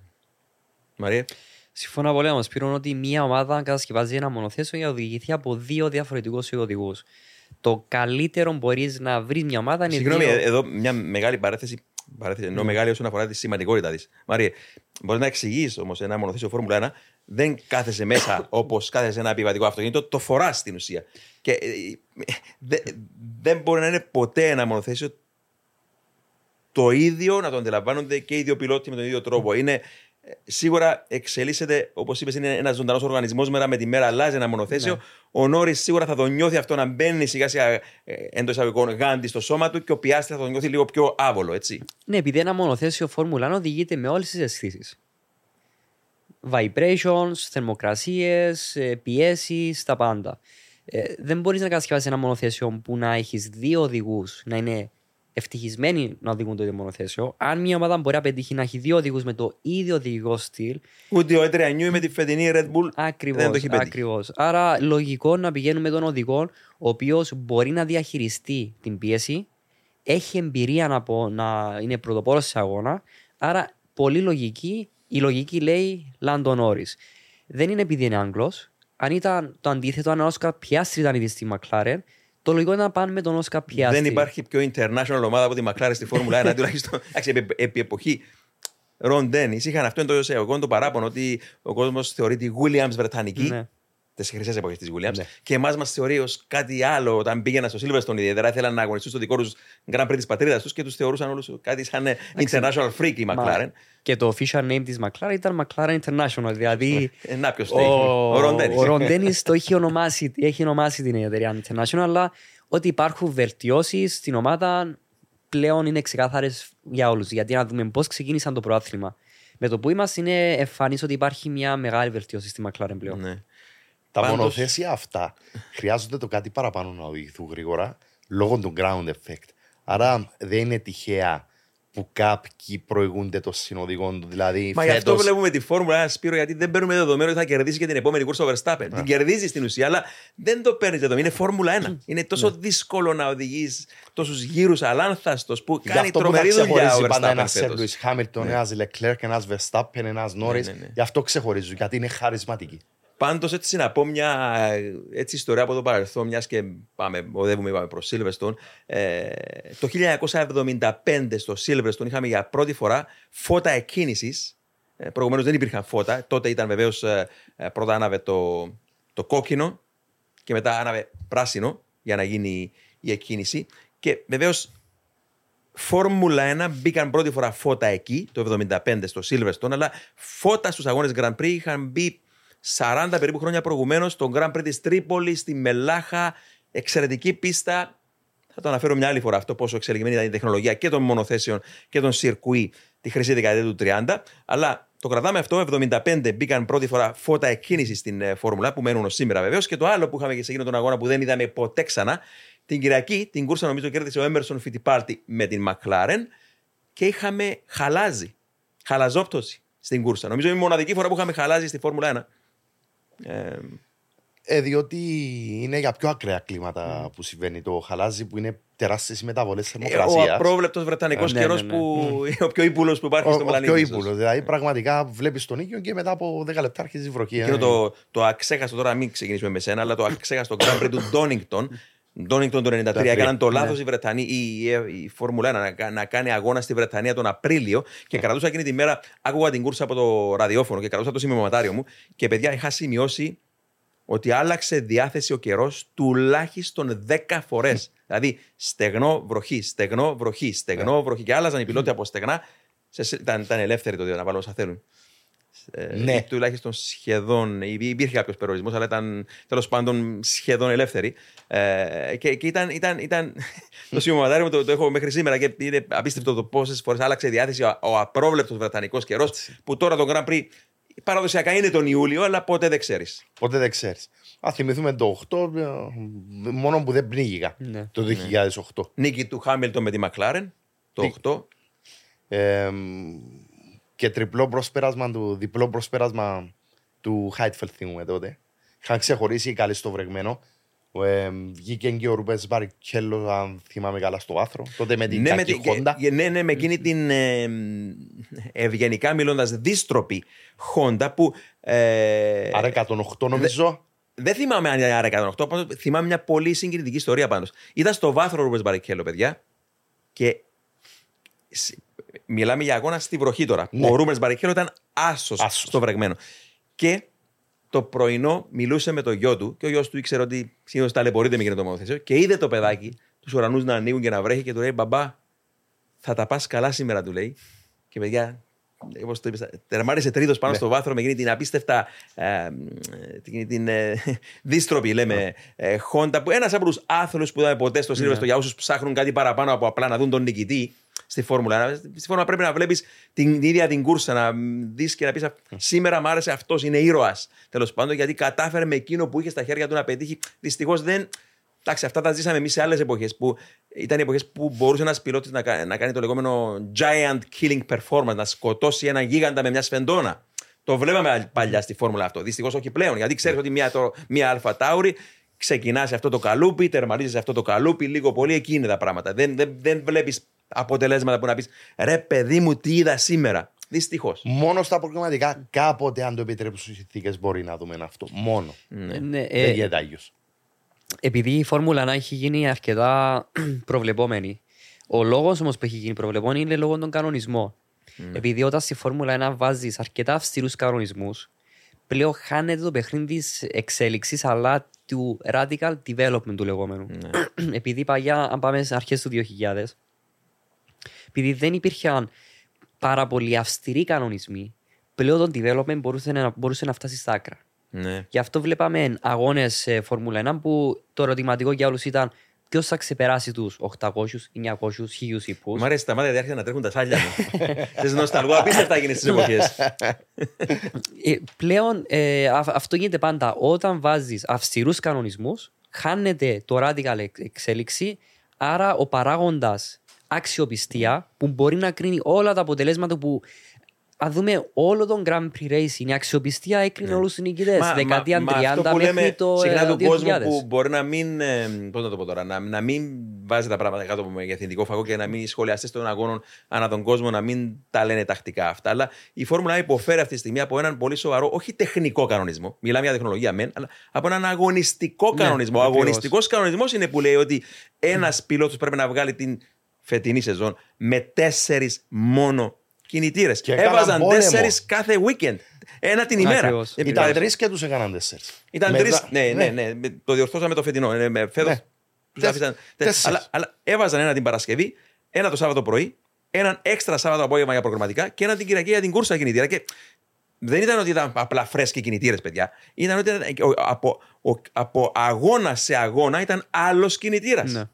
Μαρία; Συμφωνώ πολύ με Σπύρο ότι μια ομάδα κατασκευάζει ένα μονοθέσιο για να οδηγηθεί από δύο διαφορετικούς οδηγούς. Το καλύτερο μπορείς να βρεις μια ομάδα είναι Συγγνώμη, δύο... ε, εδώ μια μεγάλη παρέθεση. παρέθεση ενώ μεγάλη όσον αφορά τη σημαντικότητα της. Μαρία, μπορείς να εξηγείς όμως ένα μονοθέσιο Φόρμουλα 1, δεν κάθεσαι μέσα όπως κάθεσαι σε ένα επιβατικό αυτοκίνητο, το φοράς στην ουσία. Και ε, ε, δε- δεν μπορεί να είναι ποτέ ένα μονοθέσιο το ίδιο, να το αντιλαμβάνονται και οι δύο πιλότοι με τον ίδιο τρόπο. Είναι ε, σίγουρα εξελίσσεται, όπως είπες, είναι ένας ζωντανός οργανισμός. Μέρα με τη μέρα αλλάζει ένα μονοθέσιο. Ναι. Ο Νόρις σίγουρα θα το νιώθει αυτό να μπαίνει σιγά σιγά εντός εισαγωγικών γάντι στο σώμα του και ο Πιάστρη θα το νιώθει λίγο πιο άβολο, έτσι. Ναι, επειδή ένα μονοθέσιο Φόρμουλα 1 οδηγείται με όλες τις αισθήσεις. Vibrations, θερμοκρασίες, πιέσεις, τα πάντα. Ε, δεν μπορείς να κατασκευάσεις ένα μονοθέσιο που να έχεις δύο οδηγούς να είναι ευτυχισμένοι να οδηγούν το ίδιο μονοθέσιο. Αν μια ομάδα μπορεί να πετύχει να έχει δύο οδηγούς με το ίδιο οδηγικό στυλ, Ούτε ο Έτρια Νιούι με τη φετινή Red Bull Ακριβώς. δεν το έχει πετύχει. Ακριβώς. Άρα, λογικό να πηγαίνουμε με τον οδηγό, ο οποίος μπορεί να διαχειριστεί την πίεση, έχει εμπειρία να, πω, να είναι πρωτοπόρος σε αγώνα. Άρα, πολύ λογική. Η λογική λέει Λάντον Όρι. Δεν είναι επειδή είναι Άγγλος. Αν ήταν το αντίθετο, αν ο Όσκα Πιάστρη ήταν ήδη στη Μακλάρεν, το λογικό είναι να πάνε με τον Όσκα Πιάστρη. Δεν υπάρχει πιο international ομάδα από τη Μακλάρη στη Φόρμουλα 1. τουλάχιστον εντάξει, επί, επί εποχή Ρον Ντένις είχαν αυτό το εγώ το παράπονο ότι ο κόσμος θεωρεί τη Williams Βρετανική. Ναι. Τις χρυσές εποχές της Williams. Ναι. Και εμάς μας θεωρεί ως κάτι άλλο όταν πήγαινα στο Silverstone ιδιαίτερα. Ήθελαν να αγωνιστούν στο δικό τους Grand Prix της πατρίδας τους και τους θεωρούσαν όλους κάτι σαν international freak η Μα- McLaren. Και το official name της McLaren ήταν McLaren International. Δηλαδή, Ε, να ποιος ο, Ο Ρον Ντένι. ο Ρον Ντένις το έχει ονομάσει, έχει ονομάσει την εταιρεία International, αλλά ότι υπάρχουν βελτιώσεις στην ομάδα πλέον είναι ξεκάθαρες για όλους. Γιατί να δούμε πώς ξεκίνησαν το προάθλημα. Με το που είμαστε είναι εμφανής ότι υπάρχει μια μεγάλη βελτίωση στη McLaren πλέον. Ναι. Τα Πάντως- μονοθέσια αυτά χρειάζονται το κάτι παραπάνω να οδηγηθούν γρήγορα λόγω του ground effect. Άρα δεν είναι τυχαία που κάποιοι προηγούνται των συνοδηγών του. Δηλαδή, Μα γι' αυτό φέτος- βλέπουμε τη Φόρμουλα 1 Σπύρο, γιατί δεν παίρνουμε δεδομένο ότι θα κερδίσει και την επόμενη κούρσα ο Verstappen. Την κερδίζει στην ουσία, αλλά δεν το παίρνεις δεδομένο. Είναι Φόρμουλα 1. Είναι τόσο δύσκολο να οδηγείς τόσους γύρους αλάνθαστος που Γι' κάνει αυτό που θα τρομερή δουλειά ξεχωρίζει ο πάντα Verstappen ένας Σερ φέτος. Λουίς Χάμιλτον, ένας Leclerc, ένας Verstappen, ένας Norris. ναι, ναι. Γι' αυτό ξεχωρίζουν, γιατί είναι χαρισματικοί. Πάντως, έτσι να πω μια έτσι, ιστορία από το παρελθόν, μιας και πάμε, οδεύουμε είπαμε, προς Silverstone. Ε, το 1975 στο Silverstone είχαμε για πρώτη φορά φώτα εκκίνησης. Ε, Προηγουμένως δεν υπήρχαν φώτα. Τότε ήταν βεβαίως πρώτα άναβε το, το κόκκινο και μετά άναβε πράσινο για να γίνει η εκκίνηση. Και βεβαίως Φόρμουλα 1 μπήκαν πρώτη φορά φώτα εκεί, το 1975 στο Silverstone, αλλά φώτα στους αγώνες Grand Prix είχαν μπει 40 περίπου χρόνια προηγουμένως στο Grand Prix της Τρίπολης, στη Μελάχα, εξαιρετική πίστα. Θα το αναφέρω μια άλλη φορά αυτό, πόσο εξελιγμένη ήταν η τεχνολογία και των μονοθέσεων και των σιρκουί τη χρυσή δεκαετία του 30. Αλλά το κρατάμε αυτό. 75 μπήκαν πρώτη φορά φώτα εκκίνησης στην ε, Φόρμουλα, που μένουν ως σήμερα βεβαίως. Και το άλλο που είχαμε και σε εκείνον τον αγώνα που δεν είδαμε ποτέ ξανά, την Κυριακή, την κούρσα νομίζω κέρδισε ο Έμερσον Φιτιπάλτη με την McLaren και είχαμε χαλάζει. Χαλαζόπτωση στην κούρσα. Νομίζω είναι η μοναδική φορά που είχαμε χαλάζει στη Φόρμουλα 1. Ε, Ε, διότι είναι για πιο ακραία κλίματα που συμβαίνει το χαλάζι, που είναι τεράστιες οι μεταβολέ ο θερμοκρασίας. απρόβλεπτος Βρετανικός Ναι, καιρός ναι, ναι. που είναι ο πιο ύπουλος που υπάρχει Ο, στον ο πλανήτη. πιο ίσως. ύπουλος. Δηλαδή, πραγματικά βλέπεις τον ήλιο και μετά από 10 λεπτά αρχίζει η βροχή. Εκείνο Ε, το, το αξέχαστο τώρα, μην ξεκινήσουμε με σένα, αλλά το αξέχαστο Grand Prix του Ντόνιγκτον. Ντόνιγκτον το 1993 έκαναν το λάθος οι Βρετανοί, η, η, η Φόρμουλα 1 να, κα- να κάνει αγώνα στη Βρετανία τον Απρίλιο και κρατούσα εκείνη τη μέρα, άκουγα την κούρσα από το ραδιόφωνο και κρατούσα το σημειωματάριο μου και παιδιά είχα σημειώσει ότι άλλαξε διάθεση ο καιρός τουλάχιστον 10 φορές. δηλαδή στεγνό βροχή, στεγνό βροχή, στεγνό βροχή και άλλαζαν οι πιλότοι από στεγνά. Σε, ήταν, ήταν ελεύθεροι το να βάλουν όσα θέλουν. Ε, Ναι. ή τουλάχιστον σχεδόν. υ- Υπήρχε κάποιος περιορισμός, αλλά ήταν τέλος πάντων σχεδόν ελεύθεροι. Ε, και, και ήταν, ήταν, ήταν το σημειωματάρι μου το, το έχω μέχρι σήμερα και είναι απίστευτο το πόσες φορές άλλαξε η διάθεση ο, ο απρόβλεπτος βρετανικός καιρός που τώρα το Grand Prix παραδοσιακά είναι τον Ιούλιο, αλλά ποτέ δεν ξέρεις. Ποτέ δεν ξέρεις. Α θυμηθούμε το 8, ε, μόνο που δεν πνίγηκα. Ναι. Το 2008. Νίκη του Χάμιλτον με τη Μακλάρεν το 8. Ε, και τριπλό προσπέρασμα του, διπλό προσπέρασμα του Χάιτφελτ θυμούμε τότε. Είχαν ξεχωρίσει καλή στο βρεγμένο. Ε, βγήκε και ο Ρουπές Μπαρικέλο, αν θυμάμαι καλά, στο άθρο. Τότε με την Ναι, με, κακή την- Χόντα. και- ναι, ναι, με εκείνη την ε, ευγενικά μιλώντας δίστροπη Χόντα που. Ε, Άρα 108 νομίζω. Δεν θυμάμαι αν είναι άρα 108, πάντως θυμάμαι μια πολύ συγκινητική ιστορία πάντως. Ήταν στο βάθρο ο Ρούμπερ Μπαρικέλο, παιδιά, και σ- μιλάμε για αγώνα στη βροχή τώρα. Ναι. Ο Ρούμπερ Μπαρικέλο ήταν άσος Άσος. στο βρεγμένο. Και το πρωινό μιλούσε με το γιο του και ο γιος του ήξερε ότι συνήθως ταλαιπωρείται με το μονοθέσιο και είδε το παιδάκι τους ουρανούς να ανοίγουν και να βρέχει και του λέει: Μπαμπά, θα τα πας καλά σήμερα, του λέει. Και παιδιά, όπως το είπες, τερμάρισε τρίτος πάνω Ναι. στο βάθρο με εκείνη την απίστευτα ε, την, την ε, δίστροπη, λέμε, ε, Honda, που ένας από τους άθλους που είδαμε ποτέ στο Silverstone για όσου ψάχνουν κάτι παραπάνω από απλά να δουν τον νικητή στη Φόρμουλα. 1. Στη Φόρμουλα πρέπει να βλέπεις την ίδια την κούρσα, να δεις και να πεις: Σήμερα μ' άρεσε αυτός, είναι ήρωας. Τέλος πάντων, γιατί κατάφερε με εκείνο που είχε στα χέρια του να πετύχει. Δυστυχώς δεν. Εντάξει, αυτά τα ζήσαμε εμείς σε άλλες εποχές που ήταν οι εποχές που μπορούσε ένας πιλότης να, κα- να κάνει το λεγόμενο giant killing performance, να σκοτώσει έναν γίγαντα με μια σφεντόνα. Το βλέπαμε παλιά στη φόρμουλα αυτό. Δυστυχώς όχι πλέον, γιατί ξέρεις ότι μια, το- μια Αλφα Τάουρη ξεκινά σε αυτό το καλούπι, τερματίζει σε αυτό το καλούπι, λίγο πολύ εκεί είναι τα πράγματα. Δεν, δεν, δεν βλέπεις αποτελέσματα που να πεις ρε παιδί μου, τι είδα σήμερα. Δυστυχώς. Μόνο στα προγραμματικά, κάποτε, αν το επιτρέψουν οι συνθήκες, μπορεί να δούμε αυτό. Μόνο. Ναι, δεν ε, γίνεται άγιος. Επειδή η Φόρμουλα 1 έχει γίνει αρκετά προβλεπόμενη, ο λόγος όμως που έχει γίνει προβλεπόμενη είναι λόγω των κανονισμών. Επειδή όταν στη Φόρμουλα 1 βάζεις αρκετά αυστηρούς κανονισμούς, πλέον χάνεται το παιχνίδι της εξέλιξης αλλά του radical development του λεγόμενου. επειδή παλιά, αν πάμε στι αρχές του 2000, επειδή δεν υπήρχαν πάρα πολύ αυστηροί κανονισμοί, πλέον το development μπορούσε να, μπορούσε να φτάσει στα άκρα. Ναι. Γι' αυτό βλέπαμε αγώνες Φόρμουλα 1 που το ερωτηματικό για όλους ήταν ποιος θα ξεπεράσει τους 800, 900, 1000 ύπου. Μ' αρέσει τα μάτια, άρχισαν να τρέχουν τα σάλια μου. Θες νοσταλγώ απίστευτα γίνει στις εποχές. Ε, πλέον ε, α- αυτό γίνεται πάντα όταν βάζεις αυστηρούς κανονισμούς, χάνεται το radical εξ- εξέλιξη, άρα ο παράγοντας αξιοπιστία που μπορεί να κρίνει όλα τα αποτελέσματα που. Αν δούμε όλο τον Grand Prix Racing, η αξιοπιστία έκρινε όλους τους νικητές. Δεκαετία 30 αυτό που μέχρι λέμε το συχνά ε, του 2000. κόσμου που μπορεί να μην. Ε, Πώς να το πω τώρα, να, να μην βάζει τα πράγματα κάτω από μεγεθυντικό φαγό και να μην οι σχολιαστέ των αγώνων ανά τον κόσμο να μην τα λένε τακτικά αυτά. Αλλά η Φόρμουλα 1 υποφέρει αυτή τη στιγμή από έναν πολύ σοβαρό, όχι τεχνικό κανονισμό. Μιλάμε για τεχνολογία μεν, αλλά από έναν αγωνιστικό Ναι, κανονισμό. Ο ακριβώς. αγωνιστικός κανονισμός είναι που λέει ότι ένας πιλότος πρέπει να βγάλει την φετινή σεζόν με τέσσερις μόνο κινητήρες. Και έκαναν Έβαζαν πόλεμο. τέσσερις κάθε weekend. Ένα την ημέρα. Ακριβώς. Επειδή Ήταν τα- τρεις και τους έκαναν τέσσερις. ήταν τρει. Ναι, ναι, ναι, με- Το διορθώσαμε το φετινό. Ε, με- Φέτος Ναι. τους Τεσ- άφησαν- τε- τέσσερις. αλλά, αλλά έβαζαν ένα την Παρασκευή, ένα το Σάββατο πρωί, έναν έξτρα Σάββατο απόγευμα για προγραμματικά και ένα την Κυριακή για την κούρσα κινητήρα. Και δεν ήταν ότι ήταν απλά φρέσκοι κινητήρες, παιδιά. Ήταν ότι ήταν, ο- από, ο- από αγώνα σε αγώνα ήταν άλλος κινητήρας.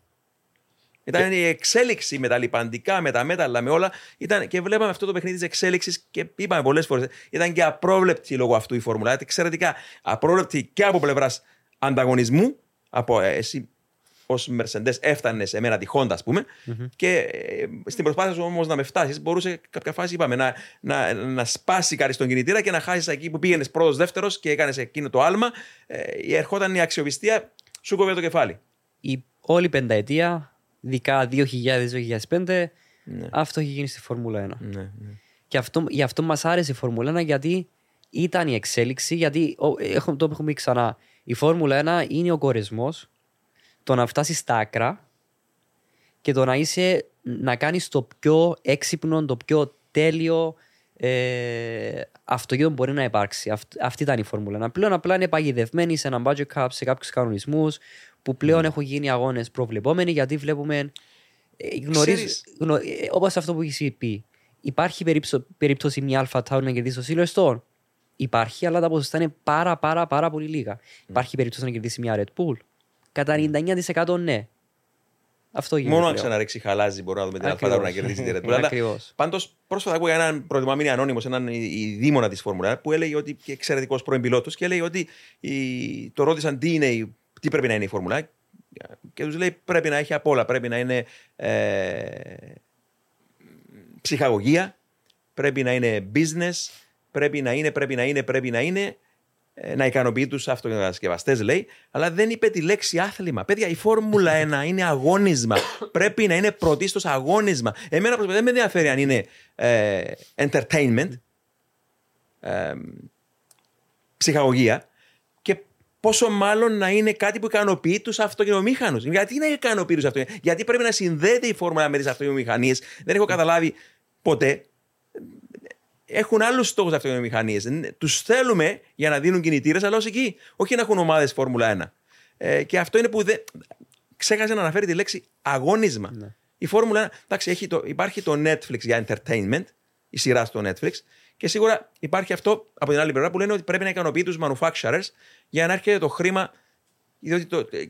Ναι. Ήταν η εξέλιξη με τα λιπαντικά, με τα μέταλλα, με όλα. Ήταν, και βλέπαμε αυτό το παιχνίδι της εξέλιξης και είπαμε πολλές φορές. Ήταν και απρόβλεπτη λόγω αυτού η Φόρμουλα. Ήταν εξαιρετικά απρόβλεπτη και από πλευράς ανταγωνισμού. Από ε, εσύ ως Mercedes έφτανες σε μένα τη Honda, ας πούμε. Και ε, στην προσπάθεια σου όμως να με φτάσεις, μπορούσε κάποια φάση, είπαμε, να, να, να σπάσει κάτι στον κινητήρα και να χάσεις εκεί που πήγαινες πρώτος, δεύτερος και έκανες εκείνο το άλμα. Ε, ερχόταν η αξιοπιστία, σου κόβε το κεφάλι. η όλη πενταετία, ειδικά 2000-2005, αυτό έχει γίνει στη Φόρμουλα 1. Ναι, ναι. Και αυτό, γι' αυτό μας άρεσε η Φόρμουλα 1 γιατί ήταν η εξέλιξη. Γιατί ο, έχω, το έχουμε πει ξανά. Η Φόρμουλα 1 είναι ο κορεσμός το να φτάσεις στα άκρα και το να είσαι να κάνεις το πιο έξυπνο, το πιο τέλειο ε, αυτοκίνητο που μπορεί να υπάρξει. Αυτ, αυτή ήταν η Φόρμουλα 1. Πλέον απλά είναι παγιδευμένη σε ένα budget cap, σε κάποιους κανονισμούς που πλέον έχουν γίνει αγώνες προβλεπόμενοι γιατί βλέπουμε. Ε, γνωρίζ, Ξέρεις- γνω, ε, όπως αυτό που έχεις πει, Υπάρχει περίπτωση, περίπτωση μια Αλφα Τάουρ να κερδίσει το Silverstone. Υπάρχει, αλλά τα ποσοστά είναι πάρα πάρα πάρα πολύ λίγα. Υπάρχει περίπτωση να κερδίσει μια Red Bull; Κατά 99% ναι. Αυτό γίνεται. Μόνο αν πλέον. ξαναρίξει χαλάζει μπορούμε να δούμε την Ακριβώς. Αλφα να κερδίσει τη Red Bull. Αλλά Ακριβώς. Πάντως, πρόσφατα ακούγα έναν προτιμά μείνει ανώνυμος, έναν η δήμονα της Φόρμουλα, που έλεγε ότι και εξαιρετικός πρώην πιλότος και έλεγε ότι η, το ρώτησαν τι, είναι, η- τι πρέπει να είναι η Φόρμουλα. Και τους λέει πρέπει να έχει απ' όλα. Πρέπει να είναι ε, ψυχαγωγία, πρέπει να είναι business, πρέπει να είναι, πρέπει να είναι, πρέπει να είναι. ε, Να ικανοποιεί τους αυτοκατασκευαστέ, λέει, αλλά δεν είπε τη λέξη άθλημα. Παιδιά, η Φόρμουλα 1 είναι αγώνισμα. Πρέπει να είναι πρωτίστως αγώνισμα. Εμένα προσωπικά δεν με ενδιαφέρει αν είναι ε, entertainment, ε, ψυχαγωγία και πόσο μάλλον να είναι κάτι που ικανοποιεί τους αυτοκινητομήχανους. Γιατί να ικανοποιεί τους αυτοκινητομήχανους, Γιατί πρέπει να συνδέεται η φόρμουλα με τις αυτοκινητομηχανίες. Δεν έχω καταλάβει ποτέ. Έχουν άλλους στόχους αυτοκινητομηχανίες. Τους θέλουμε για να δίνουν κινητήρες, αλλά ως εκεί. Όχι να έχουν ομάδες Φόρμουλα 1. Ε, και αυτό είναι που δεν. Ξέχασε να αναφέρει τη λέξη αγώνισμα. Η Φόρμουλα 1. Εντάξει, έχει το, υπάρχει το Netflix για entertainment, η σειρά στο Netflix. Και σίγουρα υπάρχει αυτό από την άλλη πλευρά που λένε ότι πρέπει να ικανοποιεί τους manufacturers για να έρχεται το χρήμα. Διότι το, ε,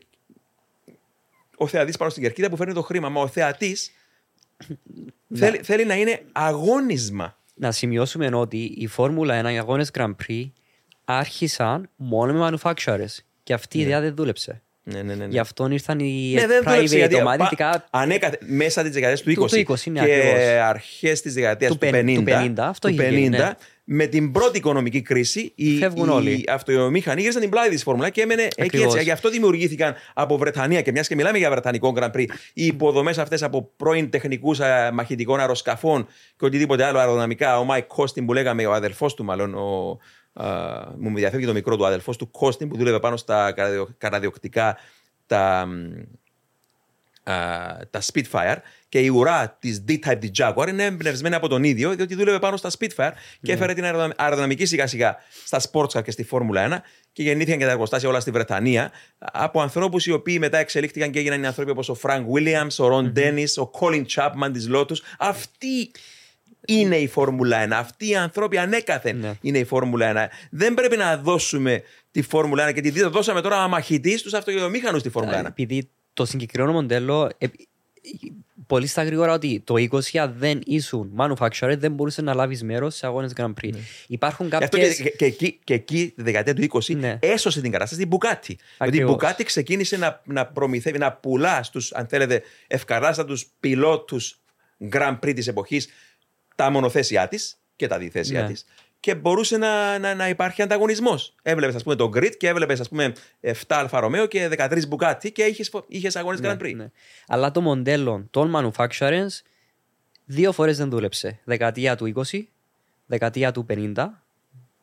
ο θεατής πάνω στην κερκίδα που φέρνει το χρήμα. Μα ο θεατής θέλει, θέλει να είναι αγώνισμα. Να σημειώσουμε ότι η Φόρμουλα 1, οι αγώνες Grand Prix, άρχισαν μόνο με manufacturers. Και αυτή η ιδέα δεν δούλεψε. Ναι, ναι, ναι. ναι. Γι' αυτό ήρθαν οι Ναι, δεν δούλεψε private γιατί ομάδες. πα- ειδικά ανέκαθε μέσα της δεκαετίας του 20, Του- του 20, ναι, και ακριβώς. αρχές της δεκαετίας Του του, πεν- 50, του 50, αυτό του είχε γίνει, 50, ναι. με την πρώτη οικονομική κρίση, οι, Φεύγουν οι όλοι. αυτοκινητομήχανοι γύρισαν την πλάτη της Φόρμουλα και έμενε εκεί Ακριβώς. έτσι. Γι' αυτό δημιουργήθηκαν από Βρετανία και μιας και μιλάμε για Βρετανικό Grand Prix, οι υποδομές αυτές από πρώην τεχνικούς μαχητικών αεροσκαφών και οτιδήποτε άλλο αεροδυναμικά. Ο Μάικ Κόστιν που λέγαμε, ο αδελφό του μάλλον, ο, α, μου διαφεύγει το μικρό του αδελφό του Κόστιν που δούλευε πάνω στα καραδιο- καραδιοκτικά τα, μ, α, τα Spitfire. Και η ουρά της D-Type της Jaguar είναι εμπνευσμένη από τον ίδιο, διότι δούλευε πάνω στα Spitfire και έφερε την αεροδυνα- αεροδυναμική σιγά σιγά στα Sports Car και στη Φόρμουλα 1 και γεννήθηκαν και τα εργοστάσια όλα στη Βρετανία από ανθρώπους οι οποίοι μετά εξελίχθηκαν και έγιναν οι άνθρωποι όπως ο Frank Williams, ο Ron Dennis, ο Colin Chapman της Lotus. Αυτοί είναι η Φόρμουλα 1. Αυτοί οι άνθρωποι ανέκαθεν Ναι. είναι η Φόρμουλα 1. Δεν πρέπει να δώσουμε τη Φόρμουλα 1 και τη δώσαμε τώρα αμαχητή στου αυτοκινητομήχανους στη Φόρμουλα 1. Επειδή το συγκεκριμένο μοντέλο, ε, πολύ στα γρήγορα ότι το 20 αν δεν ήσουν manufacturer δεν μπορούσε να λάβεις μέρος σε αγώνες Grand Prix. Υπάρχουν Γι' αυτό κάποιε. και, και, και εκεί, και εκεί τη δεκαετία του 20 Ναι. έσωσε την κατάσταση την Bugatti. Γιατί η Ακριβώς. Bugatti ξεκίνησε να, να προμηθεύει, να πουλά στους, αν θέλετε, ευκαράστατου πιλότους Grand Prix της εποχής τα μονοθέσια της και τα διθέσια Ναι. της. Και μπορούσε να, να, να υπάρχει ανταγωνισμός. Έβλεπες, ας πούμε, τον Grid και έβλεπες, ας πούμε, 7 Alfa Romeo και 13 Bugatti και είχες αγώνες Ναι, Grand Prix. ναι. Αλλά το μοντέλο των manufacturers δύο φορές δεν δούλεψε. Δεκαετία του 20, δεκαετία του 50,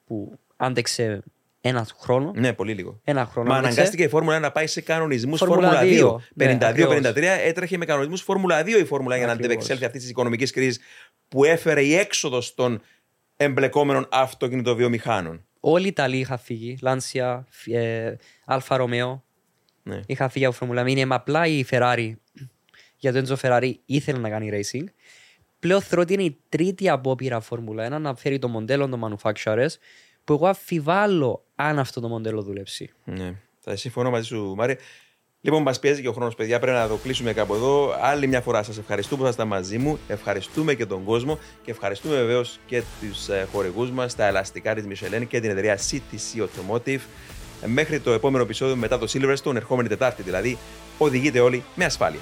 που άντεξε ένας χρόνο. Ναι, πολύ λίγο. Ένα χρόνο. Μα άντεξε. αναγκάστηκε η Φόρμουλα 1 να πάει σε κανονισμούς Φόρμουλα Φόρμουλα 2. 2. Ναι, 52-53 έτρεχε με κανονισμούς Φόρμουλα 2 η Φόρμουλα για να Ακριβώς. αντεπεξέλθει αυτή τη οικονομική κρίση που έφερε η έξοδος των εμπλεκόμενων αυτοκινητοβιομηχάνων. Όλοι οι Ιταλοί είχαν φύγει. Lancia, ε, Alfa Romeo. Ναι. Είχαν φύγει από Φόρμουλα 1. Είναι απλά η Ferrari. Γιατί ο Έντζο Ferrari ήθελε να κάνει racing. Πλέον θεωρώ ότι είναι η τρίτη απόπειρα Φόρμουλα 1 να φέρει το μοντέλο των manufacturers που εγώ αμφιβάλλω αν αυτό το μοντέλο δουλέψει. Ναι. Θα συμφωνώ μαζί σου, Μάριε. Λοιπόν, μας πιέζει και ο χρόνος, παιδιά. Πρέπει να το κλείσουμε κάπου εδώ. Άλλη μια φορά σας ευχαριστούμε που ήσασταν μαζί μου. Ευχαριστούμε και τον κόσμο και ευχαριστούμε βεβαίως και τους χορηγούς μας, τα ελαστικά της Michelin και την εταιρεία CTC Automotive. Ε, Μέχρι το επόμενο επεισόδιο μετά το Silverstone, ερχόμενη Τετάρτη δηλαδή, οδηγείτε όλοι με ασφάλεια.